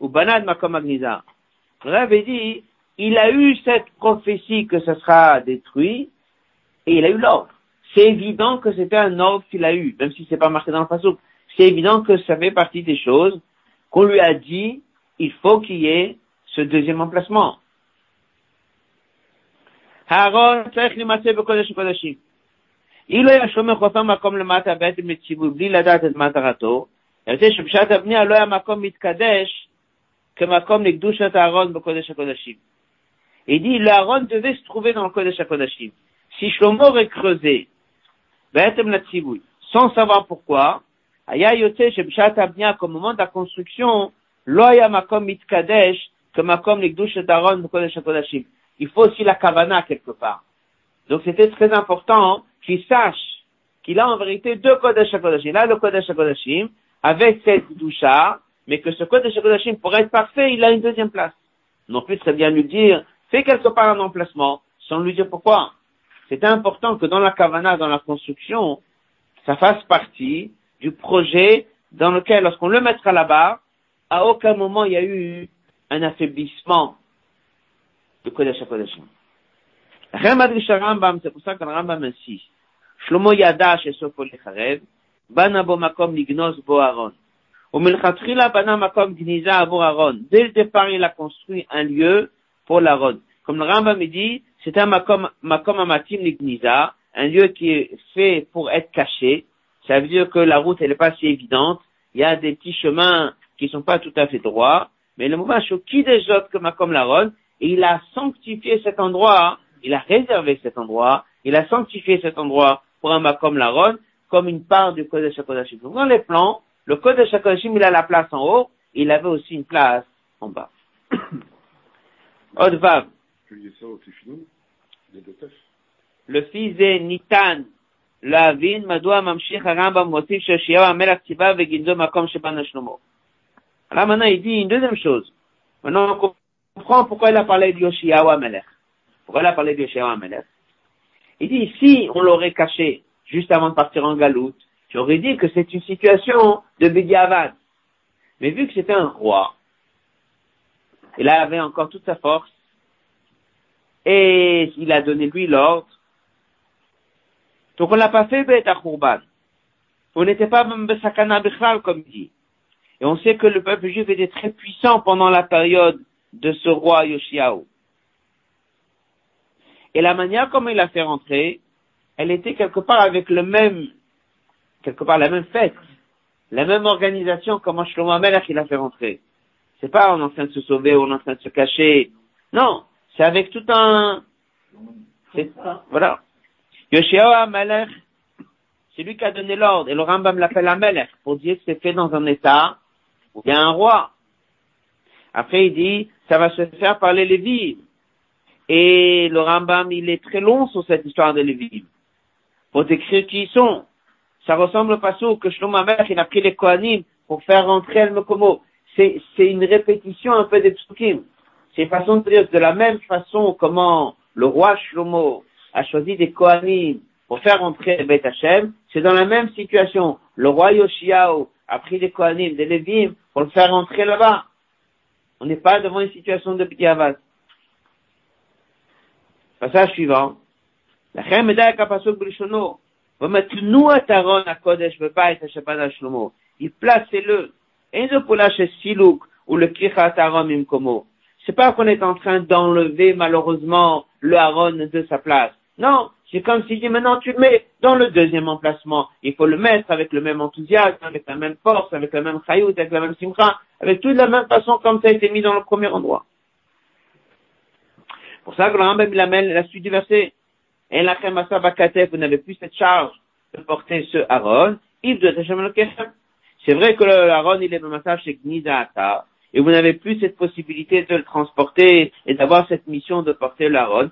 ou banad makom agniza. Le avait dit, il a eu cette prophétie que ce sera détruit, et il a eu l'ordre. C'est évident que c'était un ordre qu'il a eu, même si c'est pas marqué dans le passage. C'est évident que ça fait partie des choses qu'on lui a dit, il faut qu'il y ait ce deuxième emplacement. Aaron צריך להימצא בקודש הקודשים. אילו היה שומר חופר מקום למטה בעצם לציווי בלי לדעת את מטרתו, יוצא שבשעת הבנייה לא היה מקום מתקדש Il dit, l'Aaron devait se trouver dans le Kodesh HaKodashim. Si Shlomo aurait creusé, Ba'etem la sans savoir pourquoi, Aya yote shebshat abnia, qu'au moment de la construction, lo haya makom mitkadesh, que makom l'ikdush et Aaron Kodesh HaKodashim. Il faut aussi la kavana quelque part. Donc c'était très important qu'il sache qu'il a en vérité deux Kodesh HaKodashim. Là, le Kodesh HaKodashim, avec cette doucha, mais que ce Kodesh HaKodashim, pour être parfait, il a une deuxième place. Non plus très bien lui dire, fais quelque part un emplacement, sans lui dire pourquoi. C'est important que dans la kavana, dans la construction, ça fasse partie du projet dans lequel, lorsqu'on le mettra là-bas, à aucun moment il y a eu un affaiblissement de Kodesh HaKodashim. c'est pour ça le Rambam insiste. Shlomo yada shesofo lecharev, bana bo makom lignos bo Dès le départ, il a construit un lieu pour la Rod. Comme le Rambam dit, c'est un makom, makom amatim l'igniza, un lieu qui est fait pour être caché. Ça veut dire que la route, elle n'est pas si évidente. Il y a des petits chemins qui sont pas tout à fait droits. Mais le mouvement qui des autres que Makom la et il a sanctifié cet endroit, il a réservé cet endroit, il a sanctifié cet endroit pour un Makom la comme une part du Kodesh HaKodesh. Dans les plans, le Kodesh HaKodashim, il a la place en haut, il avait aussi une place en bas. Odvav. Le fils de Nitan, להבין מדוע ממשיך הרמב"ם מוסיף שיאשיהו המלך ציווה וגנזו מקום שבנה שלמה. Alors maintenant, il dit une deuxième chose. Maintenant, on comprend pourquoi il a parlé de Yoshiaou Amelech. Pourquoi il a parlé de Yoshiaou Amelech. Il dit, si on l'aurait caché juste avant de partir en galoute, j'aurais dit que c'est une situation de Bediavad. Mais vu que c'était un roi, il avait encore toute sa force, et il a donné lui l'ordre. Donc on l'a pas fait bête à. On n'était pas même Sakana Bichal, comme dit. Et on sait que le peuple juif était très puissant pendant la période de ce roi Yoshiao. Et la manière comme il a fait rentrer, elle était quelque part avec le même, quelque part la même fête, la même organisation comment Shlomo Amelach il a fait rentrer. C'est pas on est en train de se sauver, on est en train de se cacher. Non, c'est avec tout un... Voilà. Yoshiao Amalek, c'est lui qui a donné l'ordre, et le Rambam l'appelle Amalek, pour dire que c'est fait dans un état où il y a un roi. Après, il dit, ça va se faire par les Lévites. Et le Rambam, il est très long sur cette histoire des Lévites. Pour décrire qui ils sont. Ça ressemble pas au que Shlomo Amelch, il a pris les Kohanim pour faire rentrer El Mekomo. C'est, c'est une répétition un peu des P'sukim. C'est une façon de dire, de la même façon comment le roi Shlomo a choisi des Kohanim pour faire entrer Beth Hashem, c'est dans la même situation. Le roi Yoshiao a pris des Kohanim, des Lévim pour le faire entrer là-bas. On n'est pas devant une situation de B'diavad. Passage suivant. La Chemedai Kapasuk Brishono. Et placez-le. ou le C'est pas qu'on est en train d'enlever malheureusement le haron de sa place. Non, c'est comme s'il dit maintenant tu le mets dans le deuxième emplacement. Il faut le mettre avec le même enthousiasme, avec la même force, avec la même chayout, avec la même simcha, avec toute la même façon comme ça a été mis dans le premier endroit. Pour ça, Graham il amène la suite du verset. Et la vous n'avez plus cette charge de porter ce Aaron. C'est vrai que le Aaron il est le massage chez Gnizata et vous n'avez plus cette possibilité de le transporter et d'avoir cette mission de porter l'Aaron.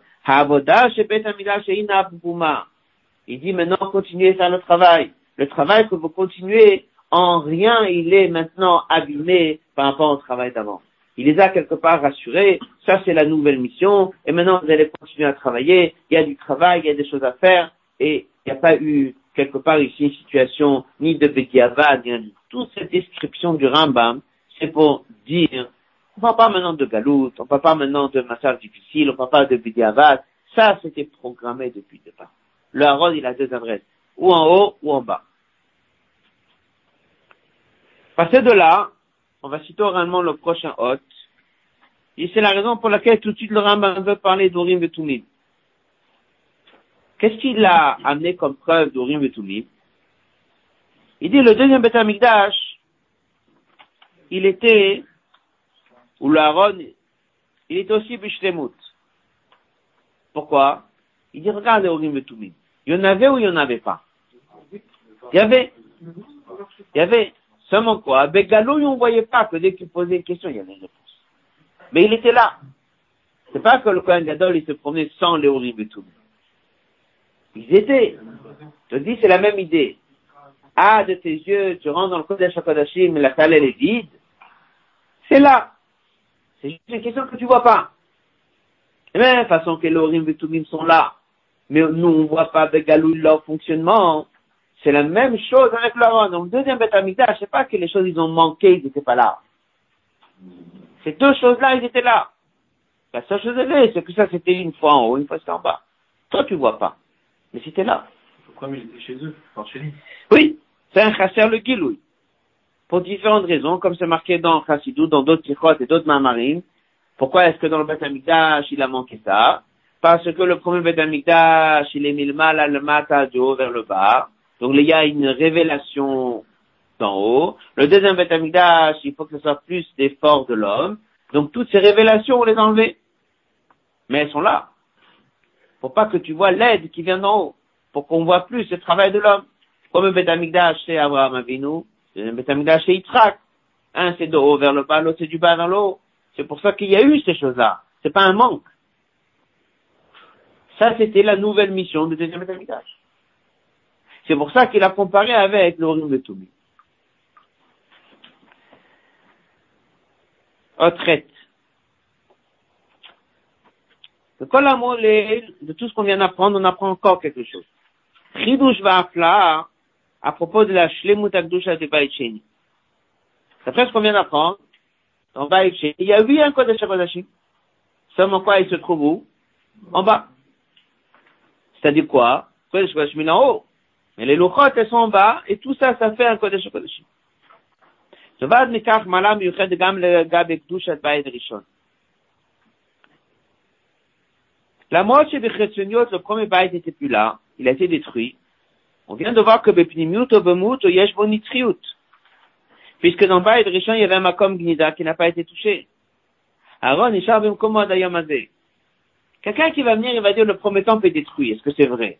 Il dit maintenant continuez faire le travail. Le travail que vous continuez, en rien il est maintenant abîmé par rapport au travail d'avant. Il les a quelque part rassurés, ça c'est la nouvelle mission, et maintenant vous allez continuer à travailler, il y a du travail, il y a des choses à faire, et il n'y a pas eu quelque part ici une situation ni de Bediavad, ni de toute cette description du Rambam, c'est pour dire, on parle pas maintenant de galoute, on parle pas maintenant de massage difficile, on parle pas de bidiavad. Ça, c'était programmé depuis le départ. Le Haron, il a deux adresses, ou en haut ou en bas. Passer de là, on va citer oralement le prochain hôte. Et c'est la raison pour laquelle tout de suite le Rambam veut parler d'Urim et Tumim. Qu'est-ce qu'il a amené comme preuve d'Urim et Tumim Il dit le deuxième Beth il était, ou l'Aaron, il était aussi Bishlemut. Pourquoi? Il dit regarde Urim et Tumim. Il y en avait ou il n'y en avait pas? Il y avait. Il y avait. Seulement quoi Avec Galou, on ne voyait pas que dès qu'il posait une question, il y avait une réponse. Mais il était là. C'est pas que le Kohen Gadol, il se promenait sans les et tout. Ils étaient. Je te dis, c'est la même idée. Ah, de tes yeux, tu rentres dans le Kodesh HaKodashim, la salle, elle est vide. C'est là. C'est juste une question que tu vois pas. Et même de façon que les Orim et sont là. Mais nous, on voit pas avec Galou leur fonctionnement. C'est la même chose avec l'Aaron. Donc, deuxième bête je sais pas que les choses, ils ont manqué, ils n'étaient pas là. Ces deux choses-là, ils étaient là. La seule chose, c'est que ça, c'était une fois en haut, une fois c'était en bas. Toi, tu vois pas. Mais c'était là. Pourquoi il était chez eux, pas chez lui? Oui, c'est un chasser le giloui. Pour différentes raisons, comme c'est marqué dans Chassidou, dans d'autres tichotes et d'autres mamarines. Pourquoi est-ce que dans le Beth il a manqué ça? Parce que le premier Beth il est mis le mal à le du haut vers le bas. Donc il y a une révélation d'en haut. Le deuxième Beth il faut que ce soit plus d'efforts de l'homme. Donc toutes ces révélations, on les a enlevées. Mais elles sont là. Pour pas que tu vois l'aide qui vient d'en haut. Pour qu'on voit plus le travail de l'homme. Comme Beth Amikdash c'est Abraham Avinu, le Beth Amikdash c'est Yitzhak. Un c'est de haut vers le bas, l'autre c'est du bas vers le haut. C'est pour ça qu'il y a eu ces choses-là. C'est pas un manque. Ça, c'était la nouvelle mission du deuxième Beth c'est pour ça qu'il a comparé avec l'Orim de Toumi. Retraite. De de tout ce qu'on vient d'apprendre, on apprend encore quelque chose. Chidush Va'afla, à propos de la Shlemut Akdusha de Baïcheni. D'après ce qu'on vient d'apprendre, dans Baïcheni, il y a eu un Kodesh HaKodashim. Seulement quoi, il se trouve où? En bas. C'est-à-dire quoi? Kodesh HaKodashim, est en haut? Mais les louchotes, elles sont en bas, et tout ça, ça fait un Kodesh Kodeshim. La moitié des chrétiens, le premier bail n'était plus là, il a été détruit. On vient de voir que Bepnimiut, Obemut, Yesh Bonitriut. Puisque dans Baïd Rishon, il y avait un Makom Gnida qui n'a pas été touché. Aaron, Ishar, Bemkomod, Ayamazé. Quelqu'un qui va venir, il va dire le premier temple est détruit. Est-ce que c'est vrai?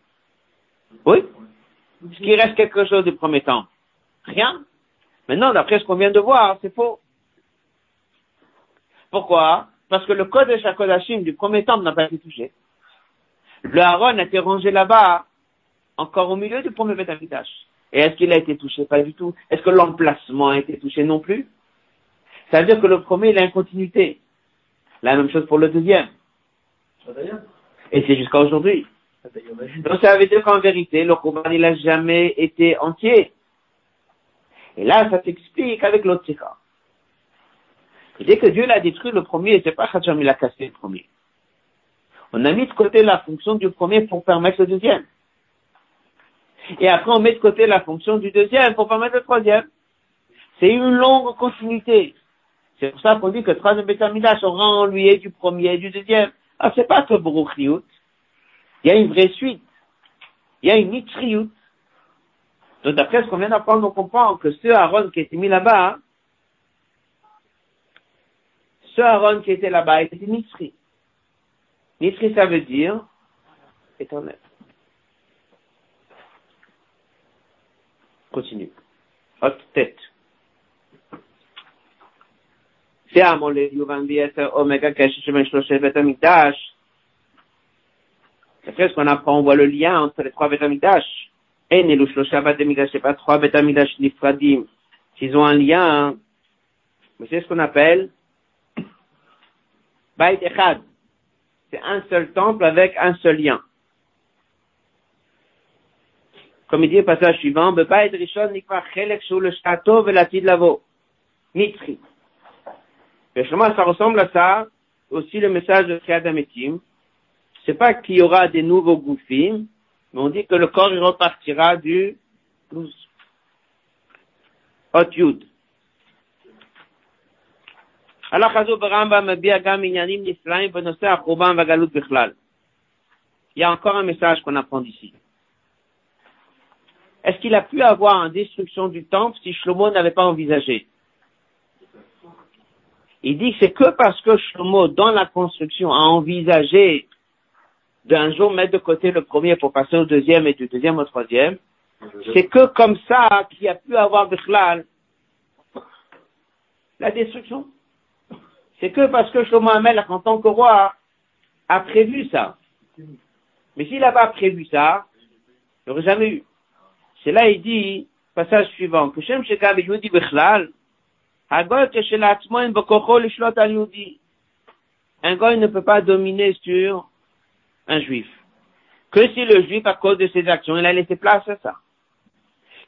Oui? Est-ce qu'il reste quelque chose du premier temps Rien. Maintenant, d'après ce qu'on vient de voir, c'est faux. Pourquoi? Parce que le code de Shakodashim du premier temple n'a pas été touché. Le Haron a été rangé là-bas, encore au milieu du premier Betamitash. Et est-ce qu'il a été touché? Pas du tout. Est-ce que l'emplacement a été touché Non plus? Ça veut dire que le premier, il a une continuité. La même chose pour le deuxième. Et c'est jusqu'à aujourd'hui. Donc ça veut dire qu'en vérité, le Khouban, il n'a jamais été entier. Et là, ça s'explique avec l'autre sikha. Dès que Dieu l'a détruit le premier, c'est pas il a cassé le premier. On a mis de côté la fonction du premier pour permettre le deuxième. Et après, on met de côté la fonction du deuxième pour permettre le troisième. C'est une longue continuité. C'est pour ça qu'on dit que le troisième bétamidash aura en lui du premier et du deuxième. Ah, c'est pas que Baruch il y a une vraie suite. Il y a une mitriout. Donc d'après ce qu'on vient d'apprendre, on comprend que ce Aaron qui était mis là-bas, ce Aaron qui était là-bas était mitri. Mitri, ça veut dire éternel. Continue. Haute tête. Après ce qu'on apprend, on voit le lien entre les trois Betamidash. Et Nelushlosha Betamidash, c'est pas trois Betamidash Nifradim. S'ils ont un lien, mais c'est ce qu'on appelle Bait Echad. C'est un seul temple avec un seul lien. Comme il dit le passage suivant, Bebait Rishon Nikva Chelek Shou le Shato Velatid Lavo. Mitri. Et ça ressemble à ça, aussi le message de Triadametim C'est pas qu'il y aura des nouveaux gouffins, mais on dit que le corps il repartira du 12. Hot Yud. הלך הזו ברמב"ם מביע גם עניינים נפלאים בנושא החורבן והגלות בכלל. Il y a encore un message qu'on apprend d'ici. Est-ce qu'il a pu avoir une destruction du temple si Shlomo n'avait pas envisagé Il dit que c'est que parce que Shlomo, dans la construction, a envisagé d'un jour mettre de côté le premier pour passer au deuxième et du deuxième au troisième, c'est que comme ça qu'il a pu avoir Bichlal la destruction. C'est que parce que Shlomo Amel, en tant que roi, a prévu ça. Mais s'il n'a pas prévu ça, il n'aurait jamais eu. C'est là, il dit, passage suivant, que Shem Shekab Bichlal, un goy ne peut pas dominer sur un juif, que si le juif, à cause de ses actions, il a laissé place à ça.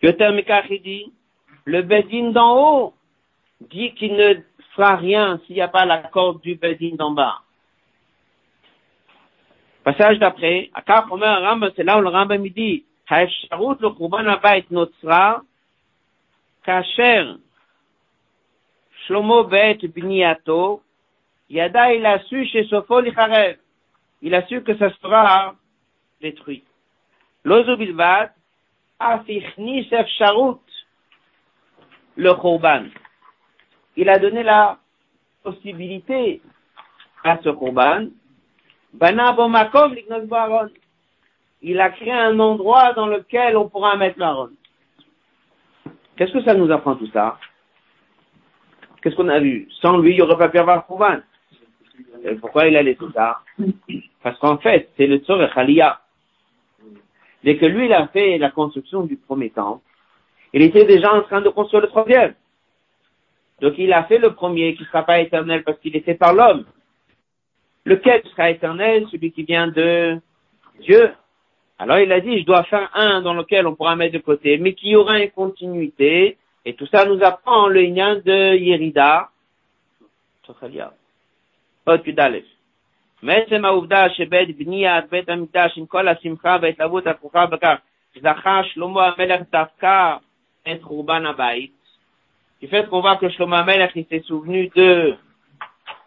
Yoter dit, le Bédine d'en haut dit qu'il ne fera rien s'il n'y a pas l'accord du Bédine d'en bas. Passage d'après, Akar Rambam, c'est là où le Rambam dit, Haefsharut le Kurban Abba et Notzra, Kacher, Shlomo Bet Bniato, Yada il a su chez Sofo Licharev il a assure que ça sera détruit. L'ozu bilvat, afichni chef charut, le korban. Il a donné la possibilité à ce korban. Il a créé un endroit dans lequel on pourra mettre l'aron. Qu'est-ce que ça nous apprend tout ça? Qu'est-ce qu'on a vu? Sans lui, il n'y aurait pas pu avoir korban. Pourquoi il a laissé ça Parce qu'en fait, c'est le Tzorech Aliyah. Dès que lui, il a fait la construction du premier temple, il était déjà en train de construire le troisième. Donc il a fait le premier qui ne sera pas éternel parce qu'il est fait par l'homme. Lequel sera éternel Celui qui vient de Dieu. Alors il a dit, je dois faire un dans lequel on pourra mettre de côté, mais qui aura une continuité. Et tout ça nous apprend le lien de Yerida. מעצם העובדה שבית בניית בית המקדש עם כל השמחה וההתלהבות הכרוכה בכך זכה שלמה המלך דווקא את חורבן הבית, du fait qu'on voit que Shlomo Amelech il s'est souvenu de,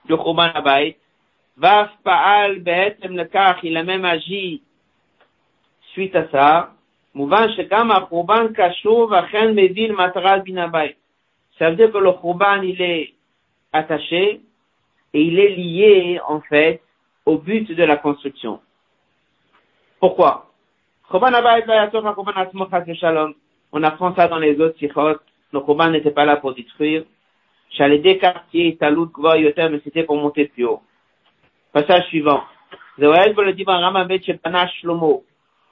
de Khurban Abayit, Vaf Pa'al Be'etem Lekach, il a même agi suite à ça, מובן שגם החורבן קשור ואכן מביא למטרת בניין הבית. Ça veut dire que le khurban, il est attaché et il est lié, en fait, au but de la construction. Pourquoi? On apprend ça dans les autres sikhot. Le khurban n'était pas là pour détruire. J'allais des quartiers, Talut, Yoter, mais c'était pour monter plus haut. Passage suivant.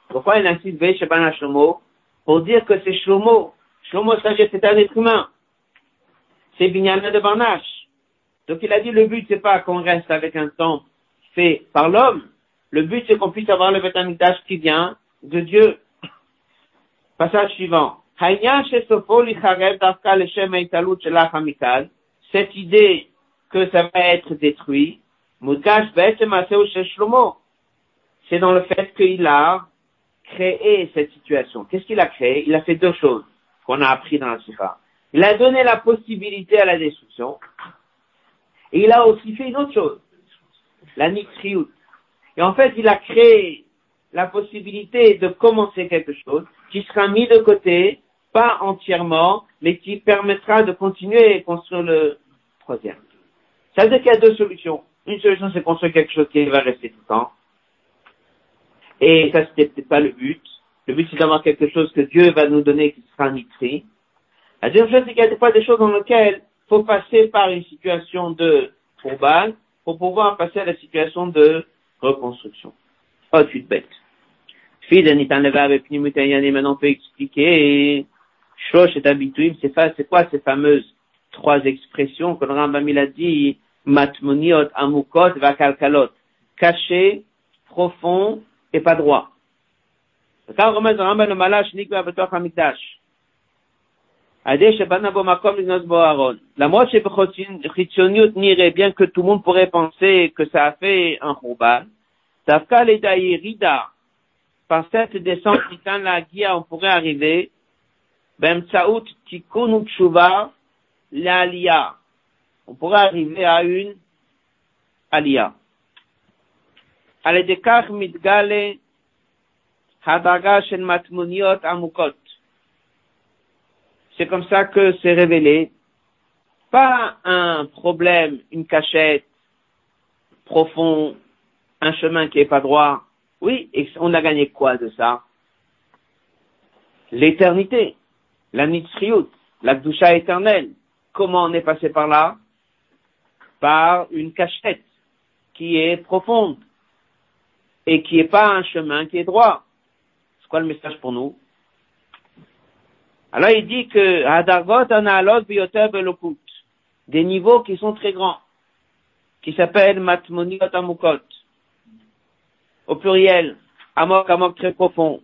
Pourquoi il insiste Veishabana Shlomo? Pour dire que c'est Shlomo. Shlomo, c'est un être humain. C'est Binyana de Barnache. Donc il a dit le but c'est pas qu'on reste avec un temple fait par l'homme. Le but c'est qu'on puisse avoir le Betamikdash qui vient de Dieu. Passage suivant. Cette idée que ça va être détruit, c'est dans le fait qu'il a créé cette situation. Qu'est-ce qu'il a créé? Il a fait deux choses qu'on a appris dans la Sikha. Il a donné la possibilité à la destruction. Et il a aussi fait une autre chose, la Nikriyut. Et en fait, il a créé la possibilité de commencer quelque chose qui sera mis de côté, pas entièrement, mais qui permettra de continuer et construire le troisième. Ça veut dire qu'il y a deux solutions. Une solution, c'est construire quelque chose qui va rester tout le temps. Et ça, c'était peut-être pas le but. Le but, c'est d'avoir quelque chose que Dieu va nous donner qui sera nitri. La deuxième chose, c'est qu'il y a des des choses dans lesquelles faut passer par une situation de urbaine pour pouvoir passer à la situation de reconstruction. Oh, tu te bête. Avec maintenant on peut expliquer, Shosh et Abituim, c'est c'est quoi ces fameuses trois expressions que le Rambam il a dit, matmoniot, amukot, vakalkalot. Caché, profond et pas droit. La n'irait bien que tout le monde pourrait penser que ça a fait un rouban. Par cette descente, la guia, on pourrait arriver. Ben. On pourrait arriver à une matmuniot amukot. C'est comme ça que c'est révélé. Pas un problème, une cachette profond, un chemin qui est pas droit. Oui, et on a gagné quoi de ça? L'éternité, la nitzriout, la doucha éternelle. Comment on est passé par là? Par une cachette qui est profonde et qui n'est pas un chemin qui est droit. C'est quoi le message pour nous? Alors il dit que Hadargot analog belokut, des niveaux qui sont très grands, qui s'appellent matmoniot amukot, au pluriel, amok amok très profond.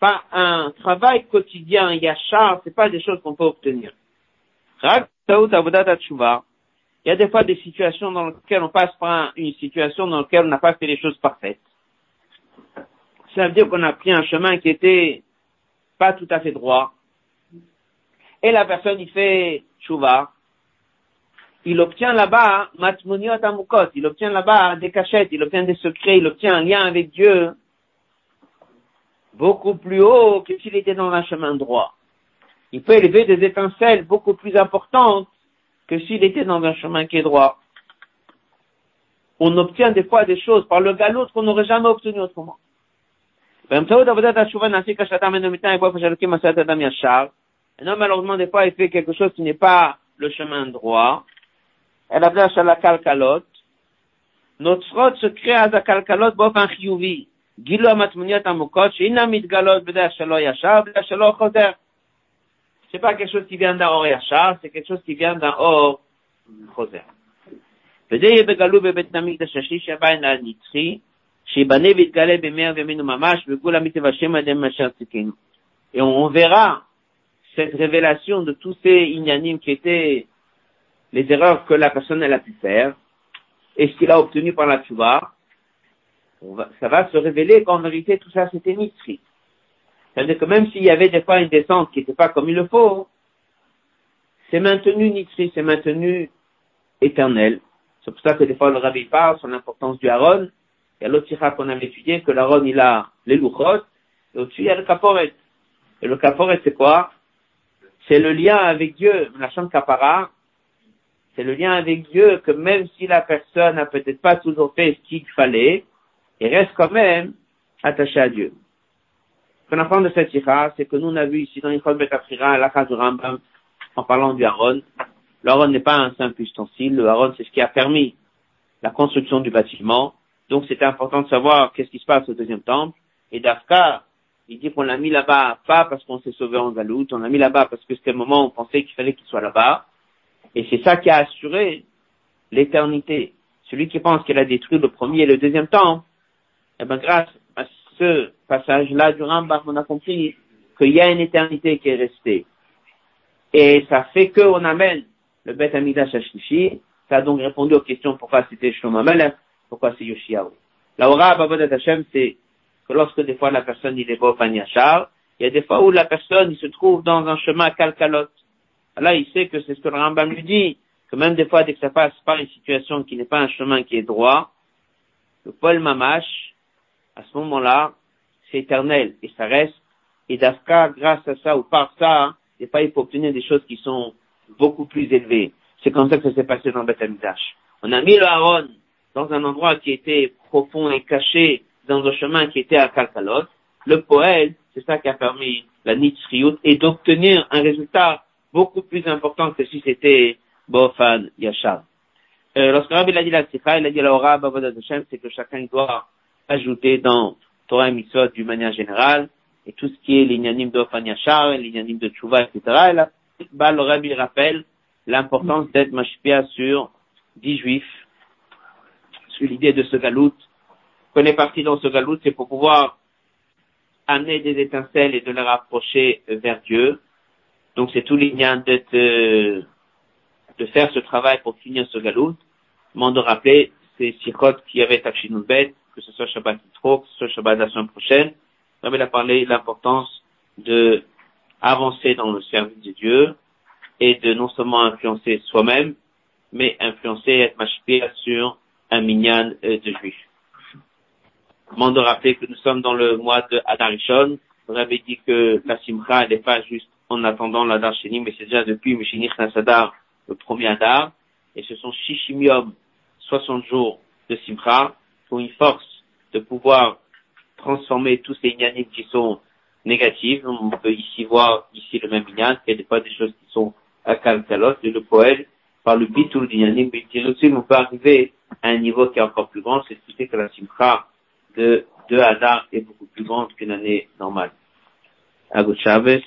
Pas un travail quotidien yachar, c'est pas des choses qu'on peut obtenir. Il y a des fois des situations dans lesquelles on passe par une situation dans laquelle on n'a pas fait les choses parfaites. Ça veut dire qu'on a pris un chemin qui était pas tout à fait droit. Et la personne, il fait chouva. Il obtient là-bas, matmoniot amukot, il obtient là-bas des cachettes, il obtient des secrets, il obtient un lien avec Dieu beaucoup plus haut que s'il était dans un chemin droit. Il peut élever des étincelles beaucoup plus importantes que s'il était dans un chemin qui est droit. On obtient des fois des choses par le galop qu'on n'aurait jamais obtenu autrement. Un homme, malheureusement, des fois, il fait quelque chose qui n'est pas le chemin droit. Elle a à la kalkalot. Notre route se crée à la kalkalot באופן חיובי. גילו המטמוניות עמוקות שאינן מתגלות בדרך שלא ישר, בדרך שלא חוזר c'est pas quelque chose qui vient d'un or yachar, c'est quelque chose qui vient d'un or choser. וזה יהיה בגלוי בבית המקדש השלישי הבא הנצחי, שיבנה et on verra cette révélation de tous ces ignanimes qui étaient les erreurs que la personne elle a pu faire et ce qu'il a obtenu par la tchouva. Ça va se révéler qu'en vérité tout ça c'était mitri. C'est-à-dire que même s'il y avait des fois une descente qui n'était pas comme il le faut, c'est maintenu nitri, c'est maintenu éternel. C'est pour ça que des fois le rabbi parle sur l'importance du haron, il y a l'autre tira qu'on a étudié, que l'haron il a les louchot, et au-dessus il y a le kaporet. Et le kaporet c'est quoi? C'est le lien avec Dieu, la chambre kapara, c'est le lien avec Dieu que même si la personne n'a peut-être pas toujours fait ce qu'il fallait, il reste quand même attaché à Dieu qu'on apprend de cette sikha, c'est que nous, on a vu ici dans l'Ikhot Betafrira, la case du Rambam, en parlant du Haron. Le n'est pas un simple ustensile. Le Haron, c'est ce qui a permis la construction du bâtiment. Donc, c'était important de savoir qu'est-ce qui se passe au deuxième temple. Et Dafka, il dit qu'on l'a mis là-bas, pas parce qu'on s'est sauvé en Galoute, on l'a mis là-bas parce que c'était le moment où on pensait qu'il fallait qu'il soit là-bas. Et c'est ça qui a assuré l'éternité. Celui qui pense qu'il a détruit le premier et le deuxième temple, eh ben, grâce à ce passage-là du Rambam, on a compris qu'il y a une éternité qui est restée. Et ça fait qu'on amène le Beth Amidash Ashlishi. Ça a donc répondu aux questions pourquoi c'était Shlomo pourquoi c'est Yoshiaou. La Ora Ababodat Hashem, c'est que lorsque des fois la personne il est beau Yachar, il y a des fois où la personne il se trouve dans un chemin calcalote. Là, il sait que c'est ce que le Rambam lui dit, que même des fois, dès que ça passe par une situation qui n'est pas un chemin qui est droit, le Paul Mamash, à ce moment-là, c'est éternel et ça reste. Et d'Afka, grâce à ça ou par ça, des fois il faut obtenir des choses qui sont beaucoup plus élevées. C'est comme ça que ça s'est passé dans Beth On a mis le Aaron dans un endroit qui était profond et caché, dans un chemin qui était à Kalkalot. Le poète, c'est ça qui a permis la Nitzriyut et d'obtenir un résultat beaucoup plus important que si c'était Bofan Yachar. Euh, lorsque Rabbi a dit la Sikha, il a dit la Ora c'est que chacun doit ajouter dans Torah et Mitzvot d'une manière générale, et tout ce qui est l'ignanim d'Ofan Yachar, l'ignanim de Tchouva, etc. Et là, bah, le Rabbi rappelle l'importance d'être mashpia sur dix juifs, l'idée de ce galout. Qu'on est parti dans ce galout, c'est pour pouvoir amener des étincelles et de les rapprocher vers Dieu. Donc c'est tout l'ignan d'être, de faire ce travail pour finir ce galout. Mais de rappeler ces sikhot qui avaient Tafshinubet, que ce soit Shabbat Yitro, que ce soit Shabbat la semaine prochaine. il a parlé de l'importance de avancer dans le service de Dieu et de non seulement influencer soi-même, mais influencer et être machpia sur un minyan de juifs. Comment de rappeler que nous sommes dans le mois de Adarishon. Vous avez dit que la simcha, n'est pas juste en attendant l'Adar Sheni, mais c'est déjà depuis Mishinich Nasadar, le premier Adar. Et ce sont Shishimium, 60 jours de simcha, pour une force de pouvoir transformer tous ces inyanim qui sont négatives. On peut ici voir ici le même inyan, qu'il y a des fois des choses qui sont à kalkalot, et le poète, par le bitul d'inyanim, aussi on peut arriver à un niveau qui est encore plus grand, c'est ce qui fait que la simcha de, de Hadar est beaucoup plus grande qu'une année normale. Chavez.